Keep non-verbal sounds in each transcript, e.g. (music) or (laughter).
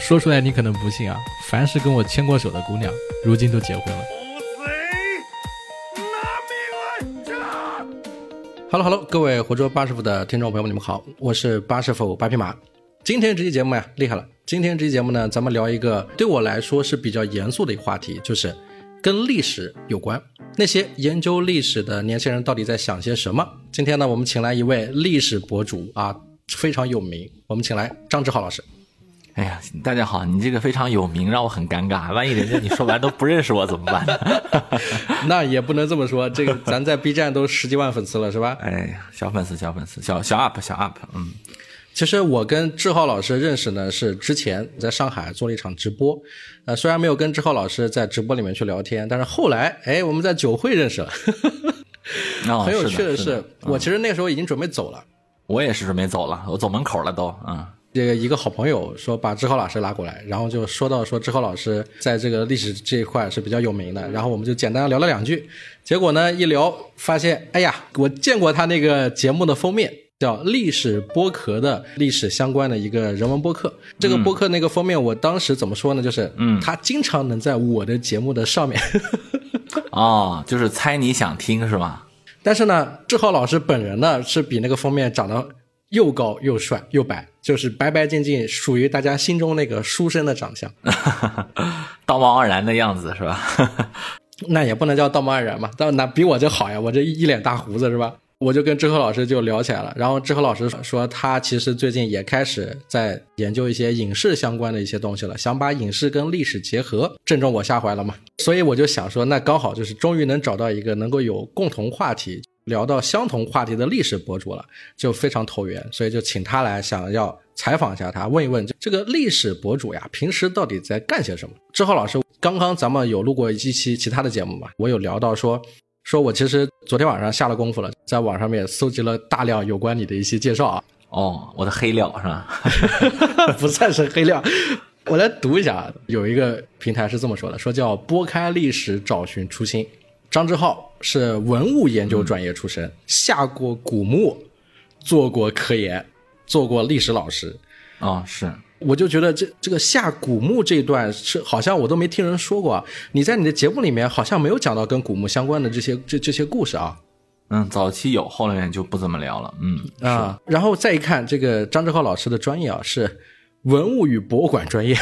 说出来你可能不信啊，凡是跟我牵过手的姑娘，如今都结婚了。Hello Hello，各位活捉八师傅的听众朋友们，你们好，我是八师傅八匹马。今天这期节目呀，厉害了！今天这期节目呢，咱们聊一个对我来说是比较严肃的一个话题，就是跟历史有关。那些研究历史的年轻人到底在想些什么？今天呢，我们请来一位历史博主啊，非常有名。我们请来张志浩老师。哎呀，大家好，你这个非常有名，让我很尴尬。万一人家你说完都不认识我怎么办？(laughs) (laughs) 那也不能这么说，这个 (laughs) 咱在 B 站都十几万粉丝了，是吧？哎呀，小粉丝，小粉丝，小小 UP，小 UP。嗯，其实我跟志浩老师认识呢，是之前在上海做了一场直播。呃，虽然没有跟志浩老师在直播里面去聊天，但是后来，哎，我们在酒会认识了。很有趣的是，我其实那时候已经准备走了。我也是准备走了，我走门口了都，嗯。这个一个好朋友说把志浩老师拉过来，然后就说到说志浩老师在这个历史这一块是比较有名的，然后我们就简单聊了两句，结果呢一聊发现，哎呀，我见过他那个节目的封面，叫历史剥壳的历史相关的一个人文播客，这个播客那个封面，我当时怎么说呢？就是，嗯，他经常能在我的节目的上面，(laughs) 哦，就是猜你想听是吧？但是呢，志浩老师本人呢是比那个封面长得。又高又帅又白，就是白白净净，属于大家心中那个书生的长相，(laughs) 道貌岸然的样子是吧？(laughs) 那也不能叫道貌岸然嘛，但那比我这好呀，我这一脸大胡子是吧？我就跟志和老师就聊起来了，然后志和老师说他其实最近也开始在研究一些影视相关的一些东西了，想把影视跟历史结合，正中我下怀了嘛。所以我就想说，那刚好就是终于能找到一个能够有共同话题。聊到相同话题的历史博主了，就非常投缘，所以就请他来，想要采访一下他，问一问这个历史博主呀，平时到底在干些什么？志浩老师，刚刚咱们有录过一期其他的节目嘛？我有聊到说，说我其实昨天晚上下了功夫了，在网上面搜集了大量有关你的一些介绍啊。哦，我的黑料是吧？(laughs) 不算是黑料，我来读一下，有一个平台是这么说的，说叫拨开历史找寻初心。张志浩是文物研究专业出身，下过古墓，做过科研，做过历史老师。啊，是，我就觉得这这个下古墓这一段是好像我都没听人说过。你在你的节目里面好像没有讲到跟古墓相关的这些这这些故事啊。嗯，早期有，后来就不怎么聊了。嗯啊，然后再一看这个张志浩老师的专业啊，是文物与博物馆专业。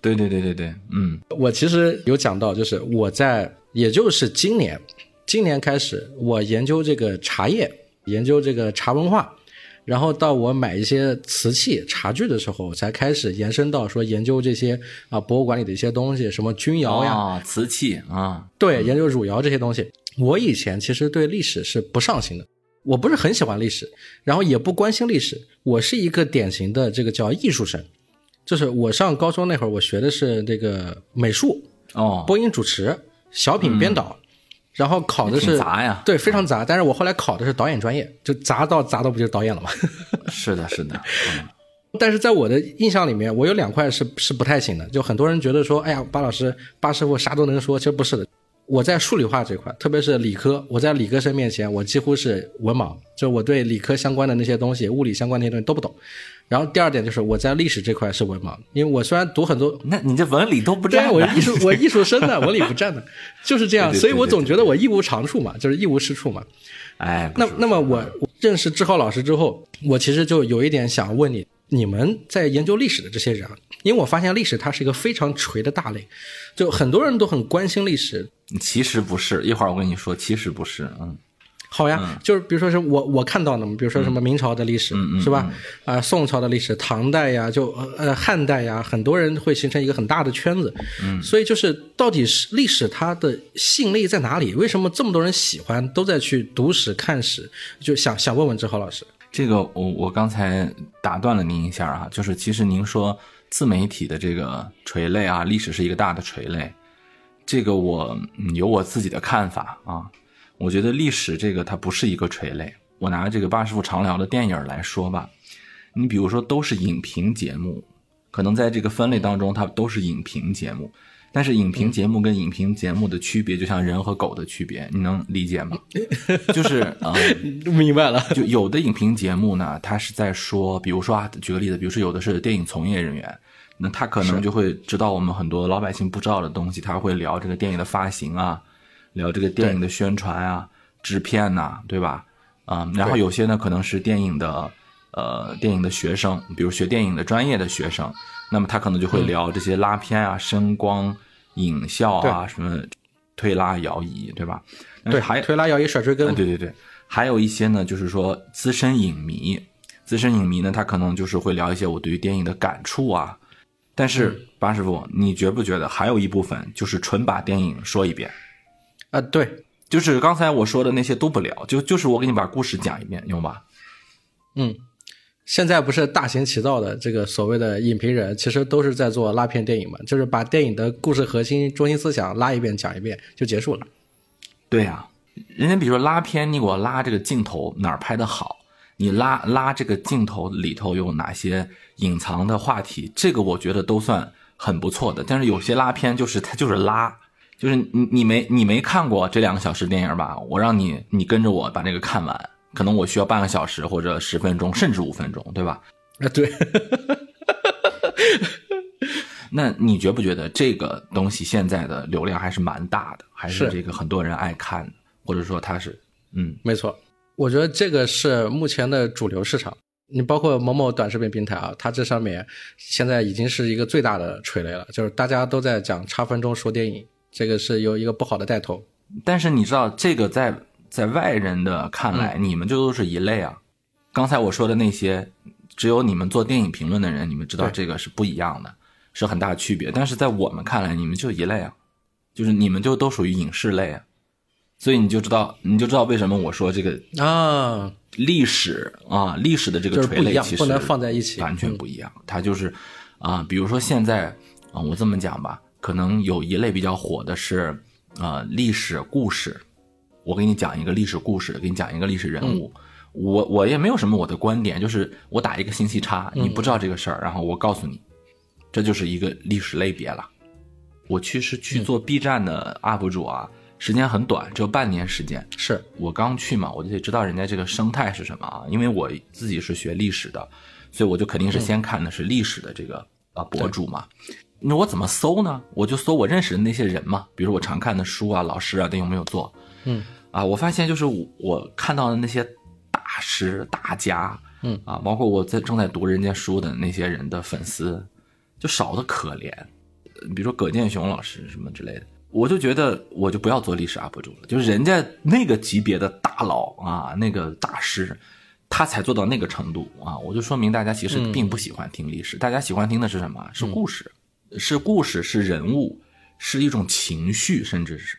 对对对对对，嗯，我其实有讲到，就是我在。也就是今年，今年开始，我研究这个茶叶，研究这个茶文化，然后到我买一些瓷器、茶具的时候，才开始延伸到说研究这些啊博物馆里的一些东西，什么钧窑呀、瓷器啊，对，研究汝窑这些东西。我以前其实对历史是不上心的，我不是很喜欢历史，然后也不关心历史。我是一个典型的这个叫艺术生，就是我上高中那会儿，我学的是这个美术哦，播音主持。小品编导，然后考的是杂呀，对，非常杂。但是我后来考的是导演专业，就杂到杂到不就是导演了吗？(laughs) 是的，是的。(laughs) 但是在我的印象里面，我有两块是是不太行的。就很多人觉得说，哎呀，巴老师、巴师傅啥都能说，其实不是的。我在数理化这块，特别是理科，我在理科生面前，我几乎是文盲，就我对理科相关的那些东西，物理相关那些东西都不懂。然后第二点就是我在历史这块是文盲，因为我虽然读很多，那你这文理都不占，我艺术我艺术生的，文理不占的，(laughs) 就是这样，所以我总觉得我一无长处嘛，就是一无是处嘛。哎，那那么我认识志浩老师之后，我其实就有一点想问你，你们在研究历史的这些人，因为我发现历史它是一个非常垂的大类，就很多人都很关心历史，其实不是，一会儿我跟你说，其实不是，嗯。好呀，就是比如说是我我看到的嘛，比如说什么明朝的历史是吧？啊，宋朝的历史、唐代呀，就呃汉代呀，很多人会形成一个很大的圈子。嗯，所以就是到底是历史它的吸引力在哪里？为什么这么多人喜欢，都在去读史看史？就想想问问志豪老师。这个我我刚才打断了您一下啊，就是其实您说自媒体的这个垂类啊，历史是一个大的垂类，这个我有我自己的看法啊。我觉得历史这个它不是一个垂类。我拿这个八师傅常聊的电影来说吧，你比如说都是影评节目，可能在这个分类当中它都是影评节目，但是影评节目跟影评节目的区别，就像人和狗的区别，你能理解吗？(laughs) 就是啊，明白了。就有的影评节目呢，它是在说，比如说啊，举个例子，比如说有的是电影从业人员，那他可能就会知道我们很多老百姓不知道的东西，他会聊这个电影的发行啊，聊这个电影的宣传啊、制片呐、对吧？啊、然后有些呢可能是电影的呃电影的学生，比如学电影的专业的学生，那么他可能就会聊这些拉片啊、声光、影效啊、什么推拉摇移，对吧？对，还推拉摇移甩追根啊，，对对对，还有一些呢，就是说资深影迷，资深影迷呢，他可能就是会聊一些我对于电影的感触啊。但是巴师傅，你觉不觉得还有一部分就是纯把电影说一遍？啊，对，就是刚才我说的那些都不聊，就就是我给你把故事讲一遍，有吧？嗯，现在不是大行其道的这个所谓的影评人，其实都是在做拉片电影嘛，就是把电影的故事核心、中心思想拉一遍讲一遍就结束了。对呀、人家比如说拉片，你给我拉这个镜头哪儿拍的好，你拉拉这个镜头里头有哪些隐藏的话题，这个我觉得都算很不错的。但是有些拉片就是它就是拉，就是你你没你没看过这两个小时电影吧？我让你你跟着我把这个看完，可能我需要半个小时或者十分钟甚至五分钟，对吧？啊，对，(laughs) 那你觉不觉得这个东西现在的流量还是蛮大的，还是是。这个很多人爱看，或者说它是嗯。没错，我觉得这个是目前的主流市场。你包括某某短视频平台啊，它这上面现在已经是一个最大的垂类了，就是大家都在讲差分钟说电影，这个是有一个不好的带头。但是你知道，这个在在外人的看来，你们就都是一类啊。刚才我说的那些，只有你们做电影评论的人，你们知道这个是不一样的，是很大的区别。但是在我们看来，你们就一类啊，就是你们就都属于影视类啊。所以你就知道，你就知道为什么我说这个啊，历史啊，历史的这个就是不一样垂类其实不能放在一起完全不一样。它就是啊，比如说现在啊，我这么讲吧，可能有一类比较火的是啊历史故事。我给你讲一个历史故事，给你讲一个历史人物。我我也没有什么我的观点，就是我打一个信息差，你不知道这个事儿，然后我告诉你，这就是一个历史类别了。我其实去做 B 站的 UP 主啊，时间很短，只有半年时间。是我刚去嘛，我就得知道人家这个生态是什么啊，因为我自己是学历史的，所以我就肯定是先看的是历史的这个啊博主嘛。那我怎么搜呢？我就搜我认识的那些人嘛，比如我常看的书啊、老师啊，他有没有做？嗯啊，我发现就是我我看到的那些大师大家，嗯啊，包括我在正在读人家书的那些人的粉丝，就少的可怜。呃比如说葛剑雄老师什么之类的，我就觉得我就不要做历史 UP 主了，就是人家那个级别的大佬啊，那个大师，他才做到那个程度啊，我就说明大家其实并不喜欢听历史，大家喜欢听的是什么？是故事，是故事，是人物，是一种情绪，甚至是。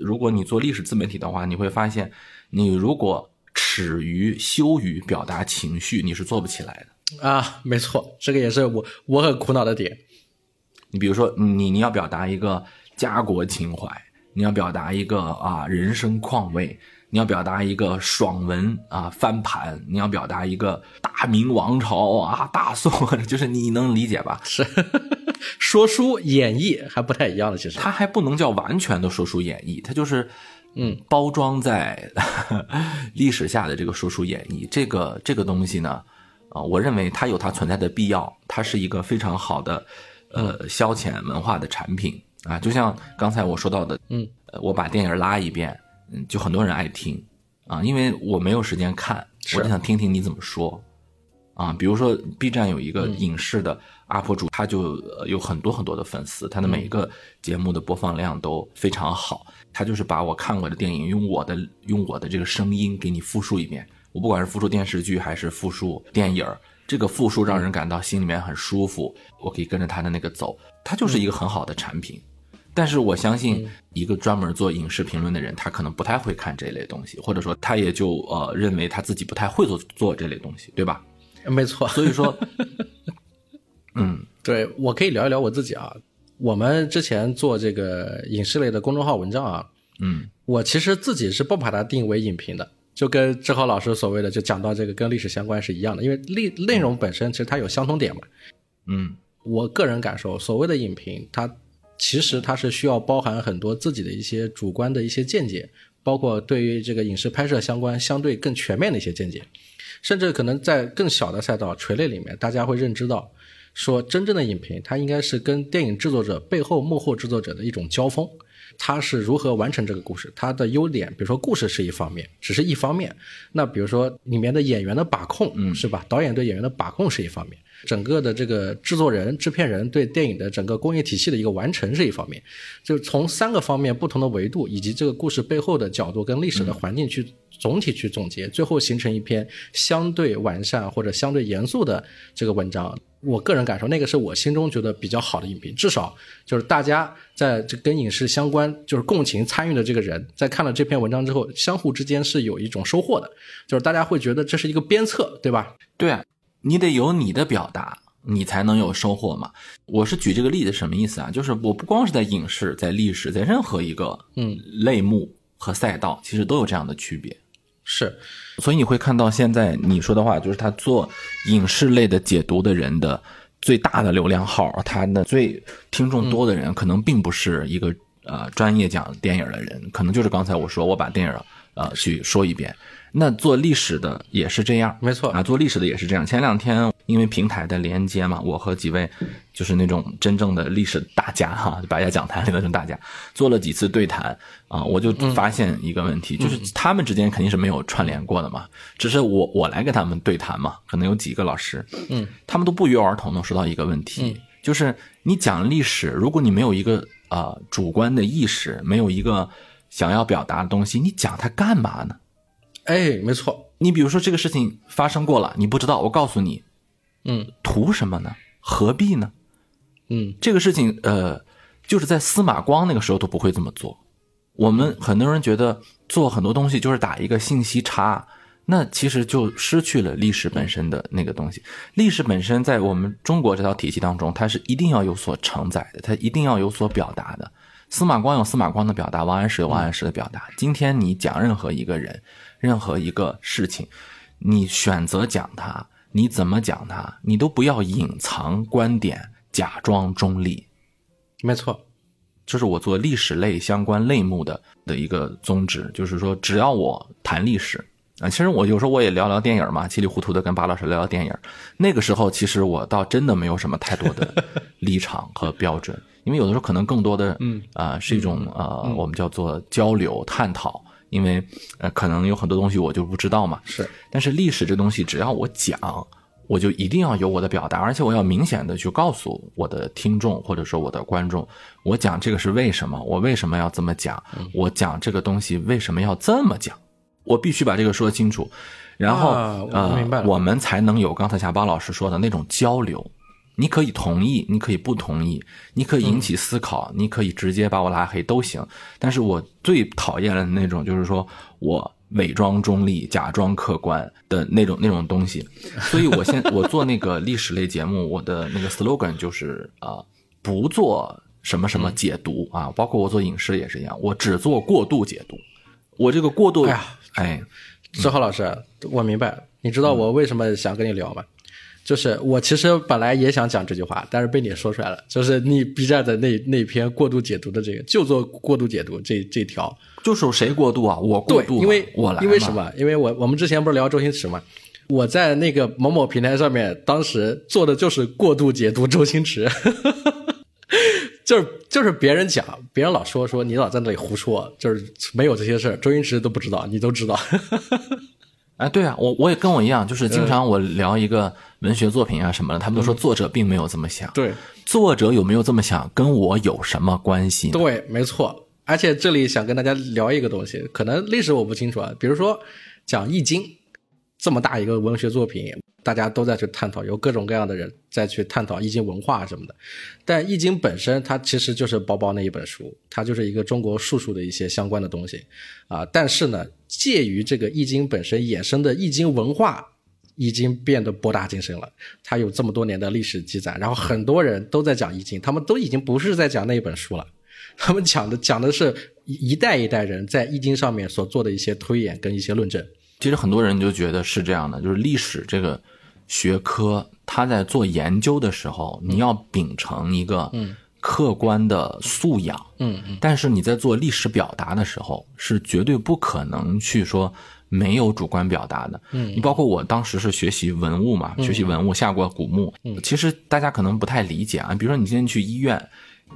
如果你做历史自媒体的话，你会发现，你如果耻于、羞于表达情绪，你是做不起来的。啊，没错，这个也是我我很苦恼的点。你比如说，你你要表达一个家国情怀，你要表达一个啊人生况味，你要表达一个爽文啊翻盘，你要表达一个大明王朝啊大宋，就是你能理解吧？是。(laughs) 说书演绎还不太一样的，其实。它还不能叫完全的说书演绎，它就是嗯。包装在历史下的这个说书演绎，这个这个东西呢，啊、我认为它有它存在的必要，它是一个非常好的呃消遣文化的产品。啊，就像刚才我说到的，嗯。呃，我把电影拉一遍，嗯，就很多人爱听啊，因为我没有时间看，我就想听听你怎么说。啊，比如说 B 站有一个影视的 UP 主，他就呃有很多很多的粉丝，他的每一个节目的播放量都非常好。他就是把我看过的电影用我的用我的这个声音给你复述一遍。我不管是复述电视剧还是复述电影儿，这个复述让人感到心里面很舒服，我可以跟着他的那个走，它就是一个很好的产品。但是我相信，一个专门做影视评论的人，他可能不太会看这类东西，或者说他也就呃认为他自己不太会做做这类东西，对吧？没错。所以说，(laughs) 嗯对我可以聊一聊我自己啊。我们之前做这个影视类的公众号文章啊，嗯我其实自己是不把它定为影评的，就跟志豪老师所谓的就讲到这个跟历史相关是一样的，因为内内容本身其实它有相通点嘛。嗯我个人感受，所谓的影评，它其实它是需要包含很多自己的一些主观的一些见解，包括对于这个影视拍摄相关相对更全面的一些见解，甚至可能在更小的赛道垂类里面，大家会认知到，说真正的影评它应该是跟电影制作者背后幕后制作者的一种交锋。他是如何完成这个故事？他的优点，比如说故事是一方面，只是一方面。那比如说里面的演员的把控，嗯，是吧？导演对演员的把控是一方面，整个的这个制作人、制片人对电影的整个工业体系的一个完成是一方面。就是从三个方面不同的维度，以及这个故事背后的角度跟历史的环境去总体去总结，最后形成一篇相对完善或者相对严肃的这个文章。我个人感受，那个是我心中觉得比较好的影评，至少就是大家在这跟影视相关，就是共情参与的这个人，在看了这篇文章之后，相互之间是有一种收获的，就是大家会觉得这是一个鞭策，对吧？对啊，你得有你的表达，你才能有收获嘛。我是举这个例子什么意思啊？就是我不光是在影视，在历史，在任何一个嗯类目和赛道，其实都有这样的区别。是，所以你会看到现在你说的话，就是他做影视类的解读的人的最大的流量号，他的最听众多的人，可能并不是一个呃专业讲电影的人，可能就是刚才我说我把电影呃去说一遍。那做历史的也是这样，没错。啊，做历史的也是这样。前两天因为平台的连接嘛，我和几位就是那种真正的历史大家哈，百家讲坛里的那种大家，做了几次对谈啊，我就发现一个问题，就是他们之间肯定是没有串联过的嘛，只是我我来跟他们对谈嘛，可能有几个老师，嗯，他们都不约而同的说到一个问题，就是你讲历史，如果你没有一个呃主观的意识，没有一个想要表达的东西，你讲它干嘛呢？哎，没错，你比如说这个事情发生过了，你不知道，我告诉你，嗯图什么呢？何必呢？嗯，这个事情，呃，就是在司马光那个时候都不会这么做。我们很多人觉得做很多东西就是打一个信息差，那其实就失去了历史本身的那个东西。历史本身在我们中国这套体系当中，它是一定要有所承载的，它一定要有所表达的。司马光有司马光的表达，王安石有王安石的表达。今天你讲任何一个人。任何一个事情，你选择讲它，你怎么讲它，你都不要隐藏观点，假装中立。没错，这是我做历史类相关类目的的一个宗旨，就是说，只要我谈历史啊，其实我有时候我也聊聊电影嘛，稀里糊涂的跟巴老师聊聊电影。那个时候，其实我倒真的没有什么太多的 (laughs) 立场和标准，因为有的时候可能更多的，嗯啊，是一种呃，我们叫做交流探讨。因为，呃，可能有很多东西我就不知道嘛。是，但是历史这东西，只要我讲，我就一定要有我的表达，而且我要明显的去告诉我的听众或者说我的观众，我讲这个是为什么，我为什么要这么讲，我讲这个东西为什么要这么讲，我必须把这个说清楚，然后呃，我们才能有刚才夏巴老师说的那种交流。你可以同意，你可以不同意，你可以引起思考，你可以直接把我拉黑都行。但是我最讨厌的那种，就是说我伪装中立、假装客观的那种那种东西。所以我现 (laughs) 我做那个历史类节目，我的那个 slogan 就是啊，不做什么什么解读啊，包括我做影视也是一样，我只做过度解读。我这个过度，哎呀，哎，志浩老师，我明白，你知道我为什么想跟你聊吗？就是我其实本来也想讲这句话，但是被你说出来了。就是你 B 站的那那篇过度解读的这个，就做过度解读这这条，就是谁过度啊？我过度，因为我来，因为什么？因为我我们之前不是聊周星驰嘛？我在那个某某平台上面，当时做的就是过度解读周星驰，(laughs) 就是就是别人讲，别人老说说你老在那里胡说，就是没有这些事儿，周星驰都不知道，你都知道。哎，对啊，我我也跟我一样，就是经常我聊一个文学作品啊什么的，他们都说作者并没有这么想。对，作者有没有这么想，跟我有什么关系？对，没错。而且这里想跟大家聊一个东西，可能历史我不清楚啊，比如说讲《易经》这么大一个文学作品。大家都在去探讨，有各种各样的人在去探讨易经文化什么的，但易经本身它其实就是薄薄那一本书，它就是一个中国术数的一些相关的东西啊。但是呢，介于这个易经本身衍生的易经文化，已经变得博大精深了。它有这么多年的历史记载，然后很多人都在讲易经，他们都已经不是在讲那一本书了，他们讲的讲的是一代一代人在易经上面所做的一些推演跟一些论证。其实很多人就觉得是这样的，就是历史这个。学科，他在做研究的时候，你要秉承一个客观的素养，嗯嗯，但是你在做历史表达的时候，是绝对不可能去说没有主观表达的。嗯你包括我当时是学习文物嘛，学习文物下过古墓，嗯其实大家可能不太理解啊。比如说你今天去医院，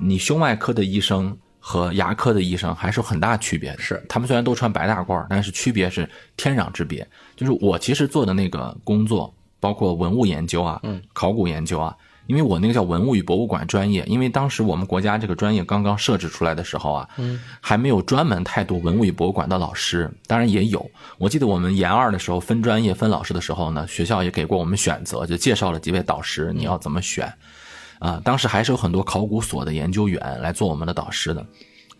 你胸外科的医生和牙科的医生还是有很大区别的。是他们虽然都穿白大褂，但是区别是天壤之别。就是我其实做的那个工作，包括文物研究啊，嗯，考古研究啊，因为我那个叫文物与博物馆专业，因为当时我们国家这个专业刚刚设置出来的时候啊，嗯，还没有专门太多文物与博物馆的老师，当然也有。我记得我们研二的时候分专业分老师的时候呢，学校也给过我们选择，就介绍了几位导师，你要怎么选。啊，当时还是有很多考古所的研究员来做我们的导师的。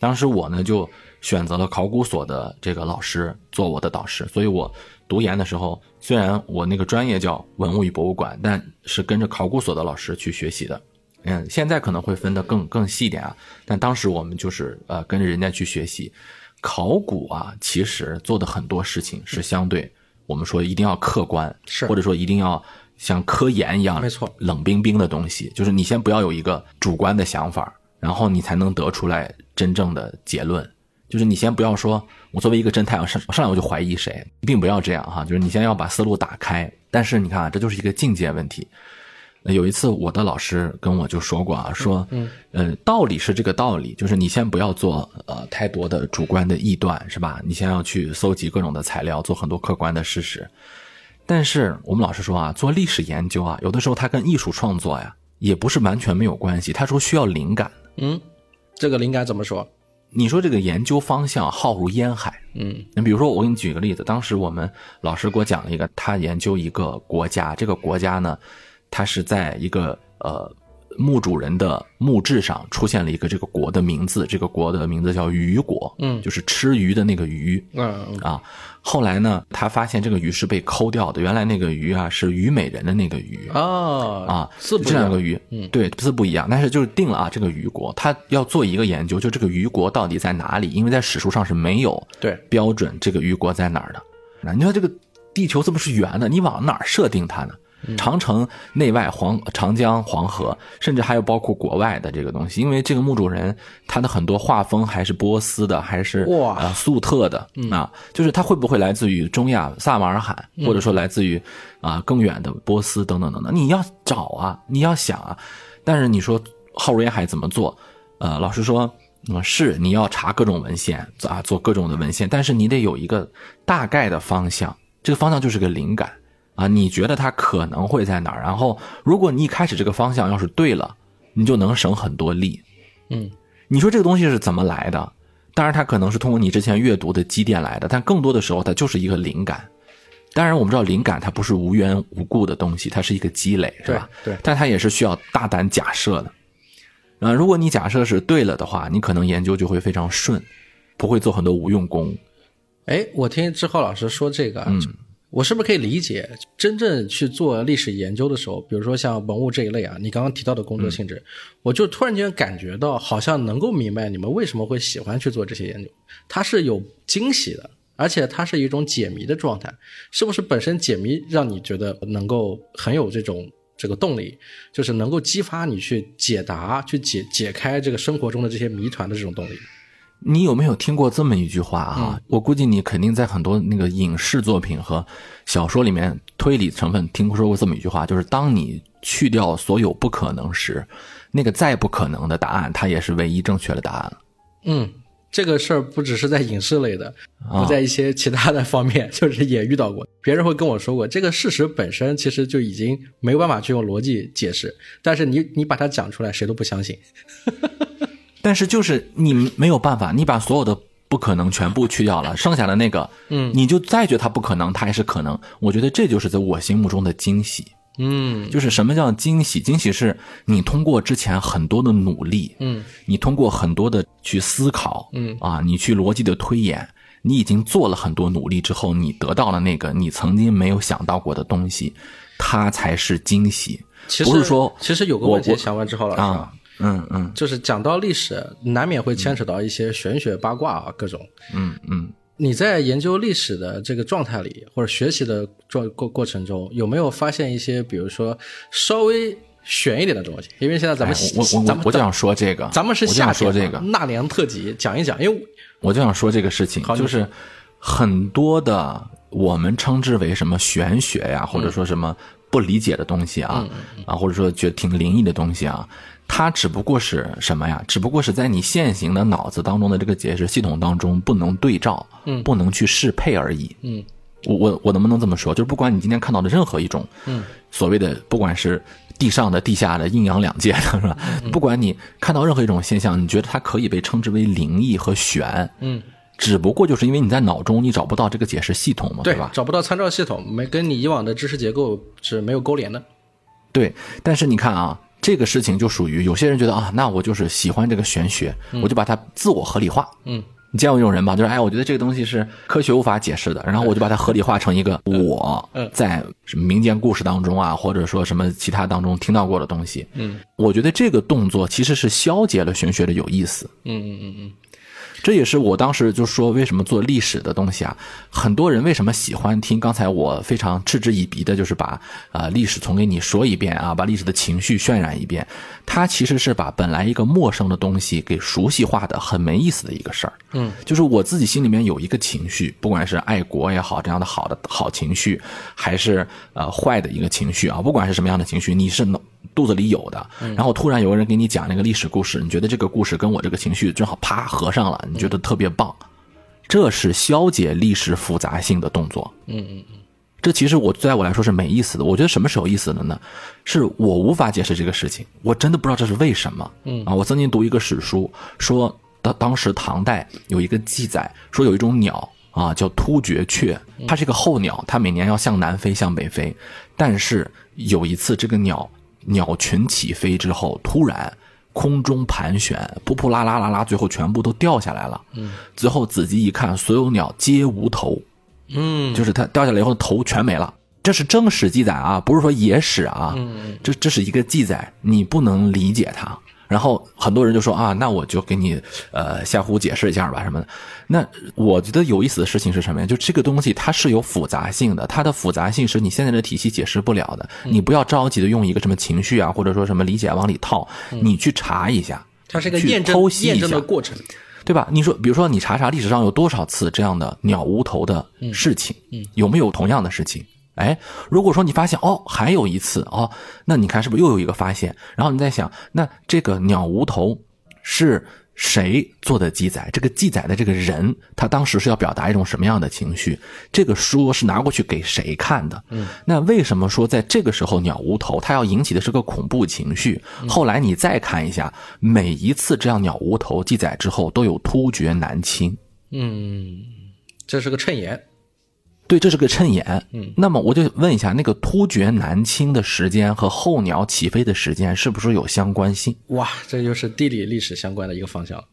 当时我呢就选择了考古所的这个老师做我的导师，所以我读研的时候，虽然我那个专业叫文物与博物馆，但是跟着考古所的老师去学习的。嗯，现在可能会分得更更细一点啊，但当时我们就是呃跟着人家去学习。考古啊，其实做的很多事情是相对我们说一定要客观，是或者说一定要像科研一样，没错冷冰冰的东西，就是你先不要有一个主观的想法，然后你才能得出来真正的结论。就是你先不要说，我作为一个侦探，我上上来我就怀疑谁，并不要这样哈。就是你先要把思路打开。但是你看啊，这就是一个境界问题。呃有一次我的老师跟我就说过啊，说，嗯，呃，道理是这个道理，就是你先不要做呃太多的主观的臆断，是吧？你先要去搜集各种的材料，做很多客观的事实。但是我们老师说啊，做历史研究啊，有的时候它跟艺术创作呀，也不是完全没有关系。他说需要灵感。嗯，这个灵感怎么说？你说这个研究方向浩如烟海，嗯你比如说，我给你举个例子，当时我们老师给我讲了一个，他研究一个国家，这个国家呢，它是在一个呃墓主人的墓志上出现了一个这个国的名字，这个国的名字叫鱼国，嗯就是吃鱼的那个鱼嗯嗯啊。后来呢，他发现这个鱼是被抠掉的，原来那个鱼啊是虞美人的那个鱼哦啊，字不一样这两个鱼，嗯对，字不一样，但是就是定了啊，这个虞国，他要做一个研究，就这个虞国到底在哪里？因为在史书上是没有对，标准这个虞国在哪儿的。那你说这个地球这么是圆的，你往哪儿设定它呢？长城内外黄长江黄河，甚至还有包括国外的这个东西，因为这个墓主人他的很多画风还是波斯的，还是哇呃粟特的、啊，就是他会不会来自于中亚萨马尔罕，或者说来自于啊更远的波斯等等等等，你要找啊，你要想啊，但是你说浩如烟海怎么做？呃，老实说，嗯，是你要查各种文献啊，做各种的文献，但是你得有一个大概的方向，这个方向就是个灵感啊，你觉得它可能会在哪儿？然后，如果你一开始这个方向要是对了，你就能省很多力。嗯，你说这个东西是怎么来的？当然，它可能是通过你之前阅读的积淀来的，但更多的时候，它就是一个灵感。当然，我们知道灵感它不是无缘无故的东西，它是一个积累，是吧？对对但它也是需要大胆假设的。啊，如果你假设是对了的话，你可能研究就会非常顺，不会做很多无用功。哎，我听志浩老师说这个，嗯，我是不是可以理解，真正去做历史研究的时候，比如说像文物这一类啊，你刚刚提到的工作性质，我就突然间感觉到，好像能够明白你们为什么会喜欢去做这些研究，它是有惊喜的，而且它是一种解谜的状态，是不是本身解谜让你觉得能够很有这种这个动力，就是能够激发你去解答、去解解开这个生活中的这些谜团的这种动力？你有没有听过这么一句话啊？我估计你肯定在很多那个影视作品和小说里面推理成分听说过这么一句话，就是当你去掉所有不可能时，那个再不可能的答案，它也是唯一正确的答案。嗯，这个事儿不只是在影视类的，不 (laughs) 在一些其他的方面，就是也遇到过。(laughs) 别人会跟我说过，这个事实本身其实就已经没有办法去用逻辑解释，但是你你把它讲出来，谁都不相信。但是就是你没有办法，你把所有的不可能全部去掉了，剩下的那个，嗯，你就再觉得它不可能，它还是可能。我觉得这就是在我心目中的惊喜。嗯就是什么叫惊喜？惊喜是你通过之前很多的努力，嗯你通过很多的去思考，嗯啊，你去逻辑的推演，你已经做了很多努力之后，你得到了那个你曾经没有想到过的东西，它才是惊喜。其实不是说其实有个问题我想问之后老师啊，嗯嗯。就是讲到历史，难免会牵扯到一些玄学八卦啊，各种。嗯嗯，你在研究历史的这个状态里，或者学习的状过过程中，有没有发现一些，比如说稍微玄一点的东西，因为现在咱们、哎我我我我就想说这个，咱们是我想夏说这个，纳凉特辑，讲一讲，因为我就想说这个事情好，就是很多的我们称之为什么玄学呀，或者说什么不理解的东西啊，啊，或者说觉得挺灵异的东西啊，它只不过是什么呀？只不过是在你现行的脑子当中的这个解释系统当中不能对照，嗯，不能去适配而已，嗯。我我我能不能这么说？就是不管你今天看到的任何一种，嗯，所谓的不管是地上的、地下的、阴阳两界的，是吧？不管你看到任何一种现象，你觉得它可以被称之为灵异和玄，嗯，只不过就是因为你在脑中你找不到这个解释系统嘛，对吧？找不到参照系统，没跟你以往的知识结构是没有勾连的。对，但是你看啊，这个事情就属于有些人觉得啊，那我就是喜欢这个玄学，我就把它自我合理化。嗯，你见过这种人吧？就是哎，我觉得这个东西是科学无法解释的，然后我就把它合理化成一个我嗯在什么民间故事当中啊，或者说什么其他当中听到过的东西。嗯，我觉得这个动作其实是消解了玄学的有意思。嗯嗯嗯嗯，这也是我当时就说，为什么做历史的东西啊，很多人为什么喜欢听？刚才我非常嗤之以鼻的，就是把啊、呃历史重给你说一遍啊，把历史的情绪渲染一遍。它其实是把本来一个陌生的东西给熟悉化的，很没意思的一个事儿。嗯，就是我自己心里面有一个情绪，不管是爱国也好，这样的好的好情绪，还是呃坏的一个情绪啊，不管是什么样的情绪，你是脑肚子里有的。然后突然有个人给你讲那个历史故事，你觉得这个故事跟我这个情绪正好啪合上了，你觉得特别棒，这是消解历史复杂性的动作。嗯嗯嗯，这其实我在我来说是没意思的。我觉得什么是有意思的呢？是我无法解释这个事情，我真的不知道这是为什么。嗯啊，我曾经读一个史书，说当当时唐代有一个记载，说有一种鸟啊叫突厥雀，它是一个候鸟，它每年要向南飞，向北飞。但是有一次，这个鸟鸟群起飞之后，突然。空中盘旋，扑扑啦啦啦啦，最后全部都掉下来了。嗯，最后仔细一看，所有鸟皆无头。嗯，就是它掉下来以后头全没了。这是正史记载啊，不是说野史啊。嗯，这这是一个记载，你不能理解它。然后很多人就说啊，那我就给你呃下湖解释一下吧什么的。那我觉得有意思的事情是什么呀？就这个东西它是有复杂性的，它的复杂性是你现在的体系解释不了的。你不要着急的用一个什么情绪啊，或者说什么理解往里套，你去查一下，它是一个去验证剖析一验证的下过程。对吧？你说，比如说你查查历史上有多少次这样的鸟无头的事情，有没有同样的事情？哎，如果说你发现哦，还有一次哦，那你看是不是又有一个发现？然后你在想，那这个鸟无头是谁做的记载？这个记载的这个人，他当时是要表达一种什么样的情绪？这个书是拿过去给谁看的？嗯，那为什么说在这个时候鸟无头，它要引起的是个恐怖情绪？后来你再看一下，每一次这样鸟无头记载之后，都有突厥南侵。嗯，这是个衬言。对，这是个衬眼。嗯，那么我就问一下，那个突厥南侵的时间和候鸟起飞的时间是不是有相关性？哇，这就是地理历史相关的一个方向了。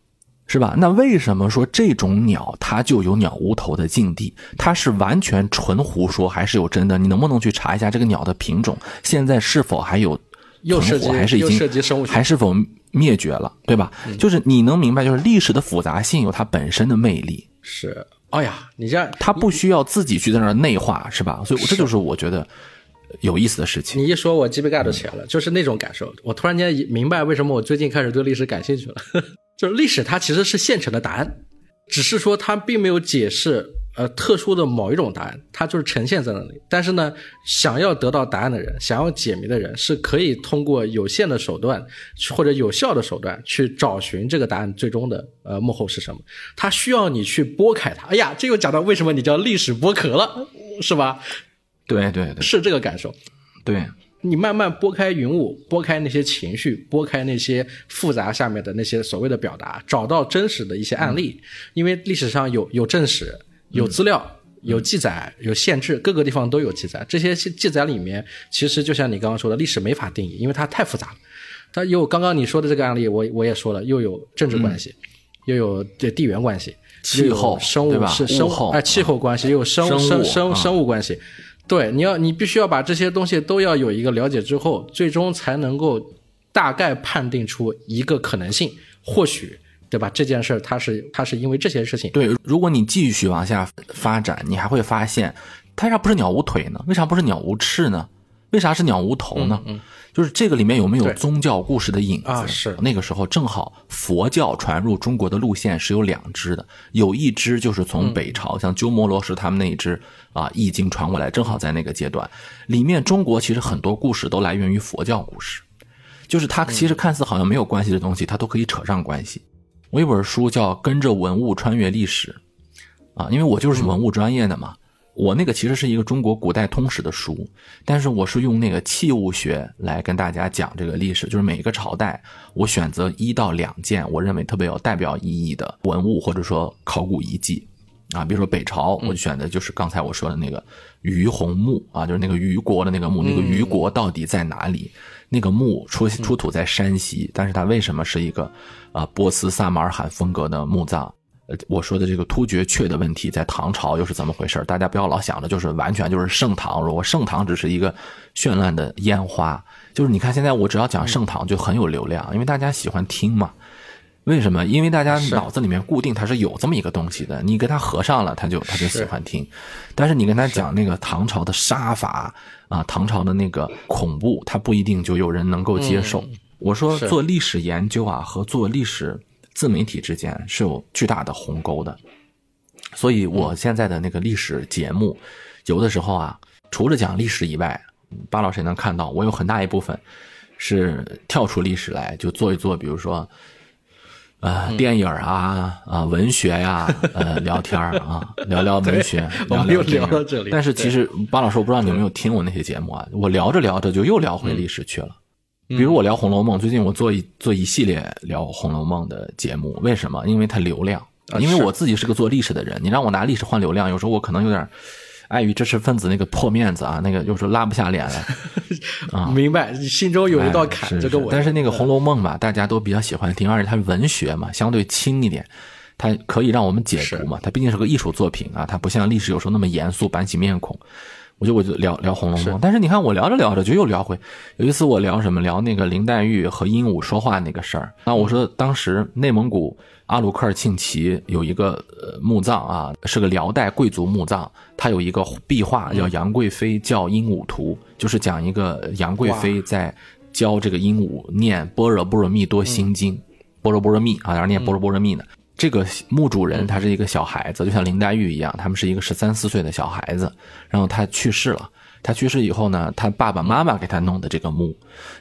是吧？那为什么说这种鸟它就有鸟无头的境地？它是完全纯胡说，还是有真的？你能不能去查一下这个鸟的品种？现在是否还有存活，又涉及还是已经涉及生物学还是否灭绝了？对吧？就是你能明白，就是历史的复杂性有它本身的魅力。是，哎呀，你这样他不需要自己去在那儿内化，是吧？所以这就是我觉得有意思的事情。你一说，我鸡皮疙瘩都起来了，就是那种感受。我突然间明白为什么我最近开始对历史感兴趣了，(laughs) 就是历史它其实是现成的答案，只是说它并没有解释呃特殊的某一种答案，它就是呈现在那里。但是呢，想要得到答案的人，想要解谜的人，是可以通过有限的手段或者有效的手段去找寻这个答案最终的呃幕后是什么。它需要你去拨开它。哎呀，这又讲到为什么你叫历史剥壳了，是吧？对对对是这个感受。对，你慢慢拨开云雾，拨开那些情绪，拨开那些复杂下面的那些所谓的表达，找到真实的一些案例。因为历史上有有正史、有资料、有记载、有限制，各个地方都有记载。这些记载里面，其实就像你刚刚说的，历史没法定义，因为它太复杂了。它有刚刚你说的这个案例，我我也说了，又有政治关系，又有这地缘关系，气候生物对吧是生物候哎气候关系，又有生生物生生啊生物关系。对，你要你必须要把这些东西都要有一个了解之后，最终才能够大概判定出一个可能性，或许对吧？这件事儿它是它是因为这些事情，对，如果你继续往下发展，你还会发现，它为啥不是鸟无腿呢？为啥不是鸟无翅呢？为啥是鸟无头呢？就是这个里面有没有宗教故事的影子？啊是那个时候正好佛教传入中国的路线是有两支的，有一支就是从北朝，像鸠摩罗什他们那一支啊易经传过来，正好在那个阶段。里面中国其实很多故事都来源于佛教故事，就是它其实看似好像没有关系的东西，它都可以扯上关系。我有本书叫《跟着文物穿越历史》，啊，因为我就是文物专业的嘛。我那个其实是一个中国古代通史的书，但是我是用那个器物学来跟大家讲这个历史，就是每一个朝代，我选择一到两件我认为特别有代表意义的文物或者说考古遗迹，啊，比如说北朝，我就选的就是刚才我说的那个于洪墓啊，就是那个虞国的那个墓，那个虞国到底在哪里？那个墓出出土在山西，但是它为什么是一个啊波斯萨马尔罕风格的墓葬？呃，我说的这个突厥阙的问题，在唐朝又是怎么回事？大家不要老想着就是完全就是盛唐，如果盛唐只是一个绚烂的烟花，就是你看现在我只要讲盛唐就很有流量，因为大家喜欢听嘛。为什么？因为大家脑子里面固定它是有这么一个东西的，你跟它合上了，他就他就喜欢听。但是你跟他讲那个唐朝的杀伐啊，唐朝的那个恐怖，他不一定就有人能够接受。我说做历史研究啊，和做历史自媒体之间是有巨大的鸿沟的。所以我现在的那个历史节目，有的时候啊，除了讲历史以外，巴老师也能看到，我有很大一部分是跳出历史来，就做一做，比如说。呃，电影啊，啊，文学呀，呃，聊天儿啊，聊聊文学，我们又聊聊到这里但是其实巴老师，我不知道你有没有听我那些节目啊？我聊着聊着就又聊回历史去了。比如我聊《红楼梦》，最近我做一做一系列聊《红楼梦》的节目，为什么？因为它流量。因为我自己是个做历史的人，你让我拿历史换流量，有时候我可能有点碍于知识分子那个破面子啊，(laughs) 那个有时候拉不下脸来 (laughs) 啊。明白，你心中有一道哎坎，是就跟我。但是那个《红楼梦》嘛，大家都比较喜欢听，而且它是文学嘛，相对轻一点，它可以让我们解读嘛。它毕竟是个艺术作品啊，它不像历史有时候那么严肃，板起面孔。我就我就聊聊《红楼梦》，但是你看我聊着聊着就又聊回，有一次我聊什么聊那个林黛玉和鹦鹉说话那个事儿。那我说当时内蒙古阿鲁科尔沁旗有一个呃墓葬啊，是个辽代贵族墓葬，它有一个壁画叫《杨贵妃教鹦鹉图》，就是讲一个杨贵妃在教这个鹦鹉念《般若波罗蜜多心经》，般若波罗蜜啊，然后念般若波罗蜜呢。这个墓主人他是一个小孩子，就像林黛玉一样，他们是一个十三四岁的小孩子，然后他去世了。他去世以后呢，他爸爸妈妈给他弄的这个墓，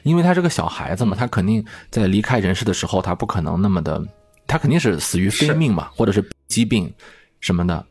因为他是个小孩子嘛，他肯定在离开人世的时候，他不可能那么的，他肯定是死于非命嘛，或者是疾病什么的。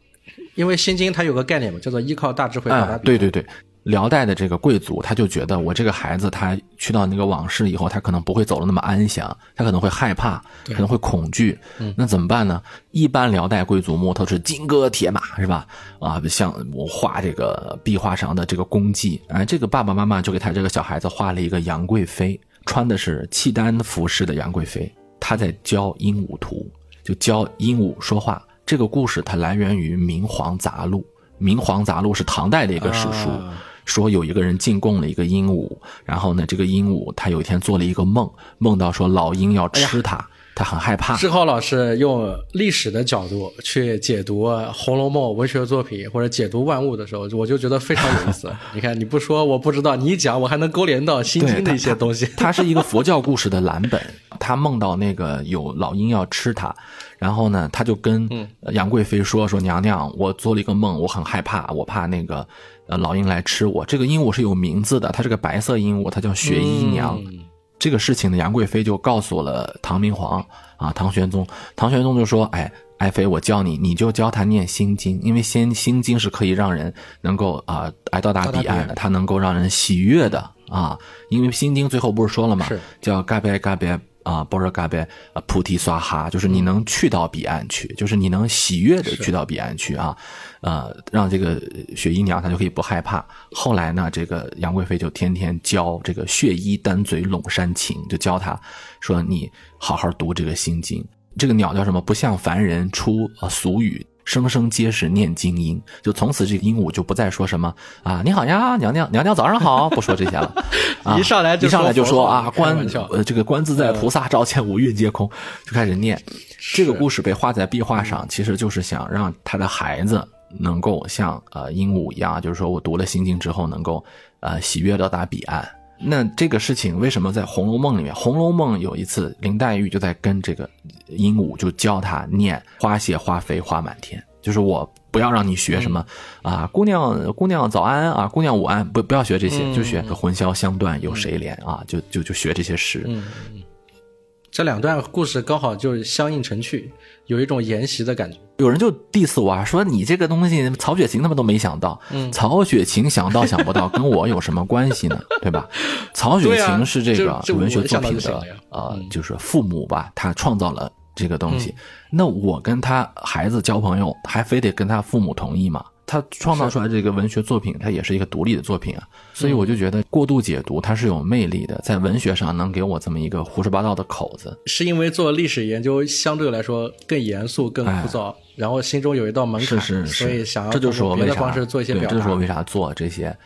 因为《心经》它有个概念嘛，叫做依靠大智慧到达哎，彼对对对，辽代的这个贵族，他就觉得我这个孩子，他去到那个往事以后，他可能不会走的那么安详，他可能会害怕，可能会恐惧。那怎么办呢？一般辽代贵族墓都是金戈铁马，是吧？啊，像我画这个壁画上的这个功绩，哎，这个爸爸妈妈就给他这个小孩子画了一个杨贵妃，穿的是契丹服饰的杨贵妃，她在教鹦鹉图，就教鹦鹉说话。这个故事它来源于《明皇杂录》，《明皇杂录》是唐代的一个史书，啊说有一个人进贡了一个鹦鹉，然后呢，这个鹦鹉他有一天做了一个梦，梦到说老鹰要吃它，他很害怕。志浩老师用历史的角度去解读《红楼梦》文学作品或者解读万物的时候，我就觉得非常有意思。(laughs) 你看，你不说我不知道，你一讲我还能勾连到《心经》的一些东西。(laughs) 它是一个佛教故事的蓝本。他梦到那个有老鹰要吃他，然后呢，他就跟呃杨贵妃说：“说娘娘，我做了一个梦，我很害怕，我怕那个呃老鹰来吃我。这个鹦鹉是有名字的，它是个白色鹦鹉，它叫雪姨娘。嗯这个事情呢，杨贵妃就告诉了唐明皇啊，唐玄宗。唐玄宗就说：“哎，爱妃，我教你，你就教他念心经，因为先心经是可以让人能够啊，挨到达彼岸的，它能够让人喜悦的啊。因为心经最后不是说了吗？是叫嘎别嘎别啊，波若嘎贝啊，菩提萨哈，就是你能去到彼岸去，就是你能喜悦的去到彼岸去啊，呃，让这个雪姨娘她就可以不害怕。后来呢，这个杨贵妃就天天教这个血衣单嘴陇山情，就教她说你好好读这个心经。这个鸟叫什么？不像凡人出啊俗语。声声皆是念经音，就从此这个鹦鹉就不再说什么啊，你好呀，娘娘，娘娘早上好，不说这些了。(laughs) 啊、一上来就一上来就说啊，观呃这个观自在菩萨照见五蕴皆空，就开始念。这个故事被画在壁画上，其实就是想让他的孩子能够像呃鹦鹉一样，就是说我读了心经之后能够呃喜悦到达彼岸那这个事情为什么在《红楼梦》里面，《红楼梦》有一次林黛玉就在跟这个鹦鹉就教他念“花谢花飞花满天”，就是我不要让你学什么啊，姑娘姑娘早安啊，姑娘午安，不不要学这些，就学个魂消香断有谁怜啊，就就就学这些诗。嗯，这两段故事刚好就相映成趣，有一种沿袭的感觉。有人就 diss 我啊，说你这个东西曹雪芹他们都没想到，嗯曹雪芹想到想不到，跟我有什么关系呢？对吧？(laughs) 曹雪芹是这个文学作品的呃，就是父母吧，他创造了这个东西。那我跟他孩子交朋友，还非得跟他父母同意吗？他创造出来这个文学作品，它也是一个独立的作品啊，所以我就觉得过度解读它是有魅力的，在文学上能给我这么一个胡说八道的口子，是因为做历史研究相对来说更严肃、更枯燥，然后心中有一道门槛，是是所以想要这就是我为啥做一些表达，这就是我为啥做这些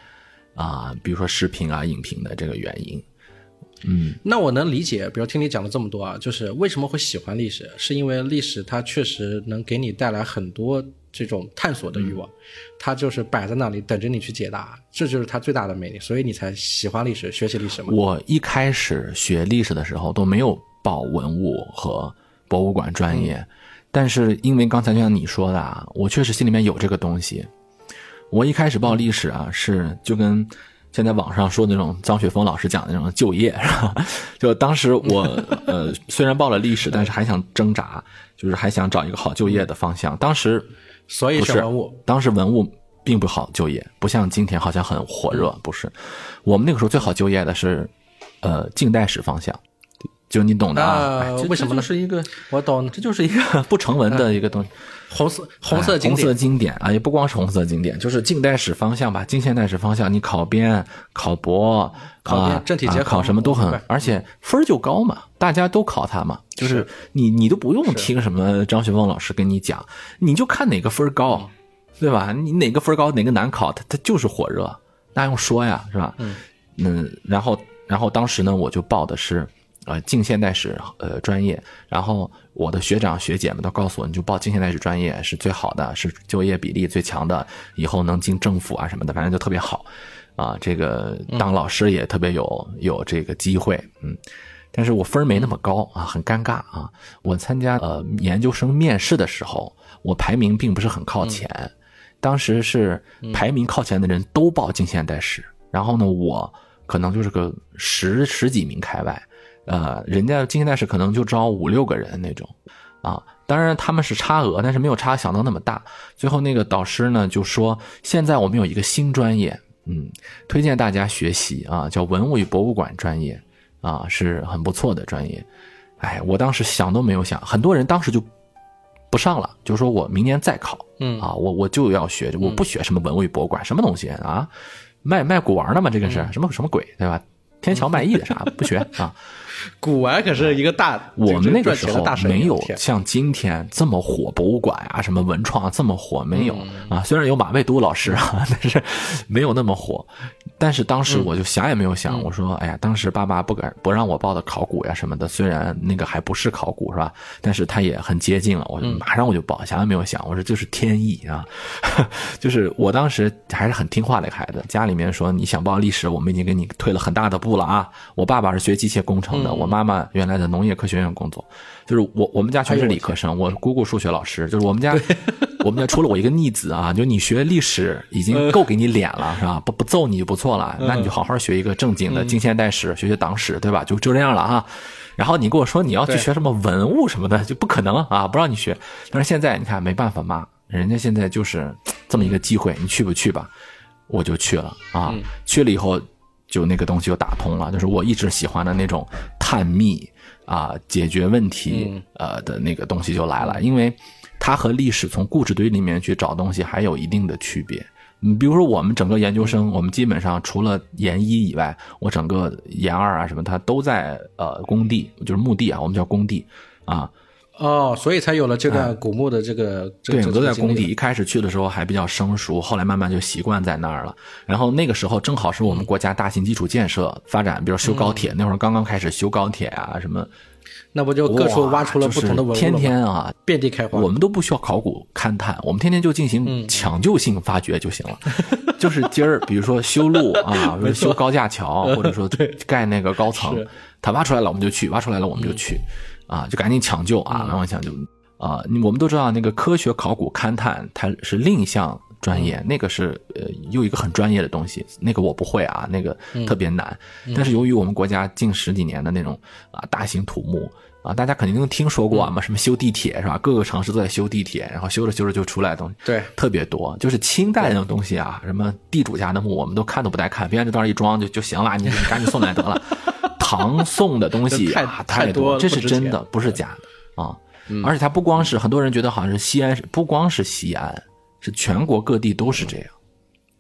啊，比如说视频啊、影评的这个原因。嗯，那我能理解，比如听你讲了这么多啊，就是为什么会喜欢历史，是因为历史它确实能给你带来很多。这种探索的欲望，它就是摆在那里等着你去解答，这就是它最大的魅力，所以你才喜欢历史，学习历史嘛。我一开始学历史的时候都没有报文物和博物馆专业，但是因为刚才就像你说的啊，我确实心里面有这个东西。我一开始报历史啊，是就跟现在网上说那种张雪峰老师讲的那种就业，是吧？就当时我 (laughs) 呃虽然报了历史，但是还想挣扎，就是还想找一个好就业的方向。当时。所以是文物，当时文物并不好就业，不像今天好像很火热。不是，我们那个时候最好就业的是，呃，近代史方向，就你懂的啊。为什么呢？是一个我懂，这就是一个不成文的一个东西。(laughs) 红色红色红色经典啊，也不光是红色经典，就是近代史方向吧，近现代史方向，你考编、考博、考编、政体结考什么都很，而且分就高嘛，大家都考它嘛，就是你你都不用听什么张学峰老师跟你讲，你就看哪个分高，对吧？你哪个分高哪个难考，它它就是火热，那用说呀，是吧？嗯，然后然后当时呢，我就报的是。呃，近现代史呃专业，然后我的学长学姐们都告诉我，你就报近现代史专业是最好的，是就业比例最强的，以后能进政府啊什么的，反正就特别好，啊，这个当老师也特别有有这个机会，嗯，但是我分没那么高啊，很尴尬啊。我参加呃研究生面试的时候，我排名并不是很靠前，当时是排名靠前的人都报近现代史，然后呢，我可能就是个十十几名开外。呃，人家近现代史可能就招五六个人那种，啊，当然他们是差额，但是没有差想到那么大。最后那个导师呢就说，现在我们有一个新专业，嗯，推荐大家学习啊，叫文物与博物馆专业，啊，是很不错的专业。哎，我当时想都没有想，很多人当时就不上了，就说我明年再考，嗯，啊，我我就要学，我不学什么文物与博物馆，什么东西啊，卖卖古玩的嘛，这个是什么什么鬼，对吧？天桥卖艺的啥不学 (laughs) 啊？古玩可是一个大，我们那个时候没有像今天这么火，博物馆啊，什么文创这么火，没有啊。虽然有马未都老师啊，(laughs) 但是没有那么火。但是当时我就想也没有想，我说，哎呀，当时爸爸不敢不让我报的考古呀什么的，虽然那个还不是考古是吧？但是他也很接近了，我就马上我就报，想也没有想，我说就是天意啊，(laughs) 就是我当时还是很听话的孩子，家里面说你想报历史，我们已经给你退了很大的步了啊。我爸爸是学机械工程的。我妈妈原来在农业科学院工作，就是我我们家全是理科生，我姑姑数学老师，就是我们家我们家除了我一个逆子啊，就你学历史已经够给你脸了是吧？不不揍你就不错了，那你就好好学一个正经的近现代史，学学党史对吧？就就这样了啊。然后你跟我说你要去学什么文物什么的，就不可能啊，不让你学。但是现在你看没办法嘛，人家现在就是这么一个机会，你去不去吧？我就去了啊，去了以后。就那个东西就打通了，就是我一直喜欢的那种探秘啊，解决问题呃的那个东西就来了，因为它和历史从故事堆里面去找东西还有一定的区别。你比如说我们整个研究生，我们基本上除了研一以外，我整个研二啊什么，它都在呃工地，就是墓地啊，我们叫工地啊，哦，所以才有了这个古墓的这个。这对，我都在工地，一开始去的时候还比较生疏，后来慢慢就习惯在那儿了。然后那个时候正好是我们国家大型基础建设发展，比如修高铁，那会儿刚刚开始修高铁啊，什么那不就各处挖出了不同的文物天天啊，遍地开花。我们都不需要考古勘探，我们天天就进嗯。行抢救性发掘就行了。(laughs) 就是今儿，比如说修路啊，比如修高架桥，或者说 (laughs) 盖那个高层是，他挖出来了我们就去，挖出来了我们就去，啊，就赶紧抢救啊，然后抢救啊。我们都知道那个科学考古勘探它是另一项专业，那个是呃又一个很专业的东西，那个我不会啊，那个特别难。但是由于我们国家近十几年的那种啊大型土木。啊，大家肯定都听说过啊嘛，什么修地铁是吧？各个城市都在修地铁，然后修着修着就出来的东西，对，特别多。就是清代那种东西啊，什么地主家的墓，我们都看都不带看，别人就到那儿一装就就行了，你你赶紧送来得了。唐宋的东西 (laughs) 太啊太多多，这是真的，不是假的啊。而且它不光是很多人觉得好像是西安，不光是西安，是全国各地都是这样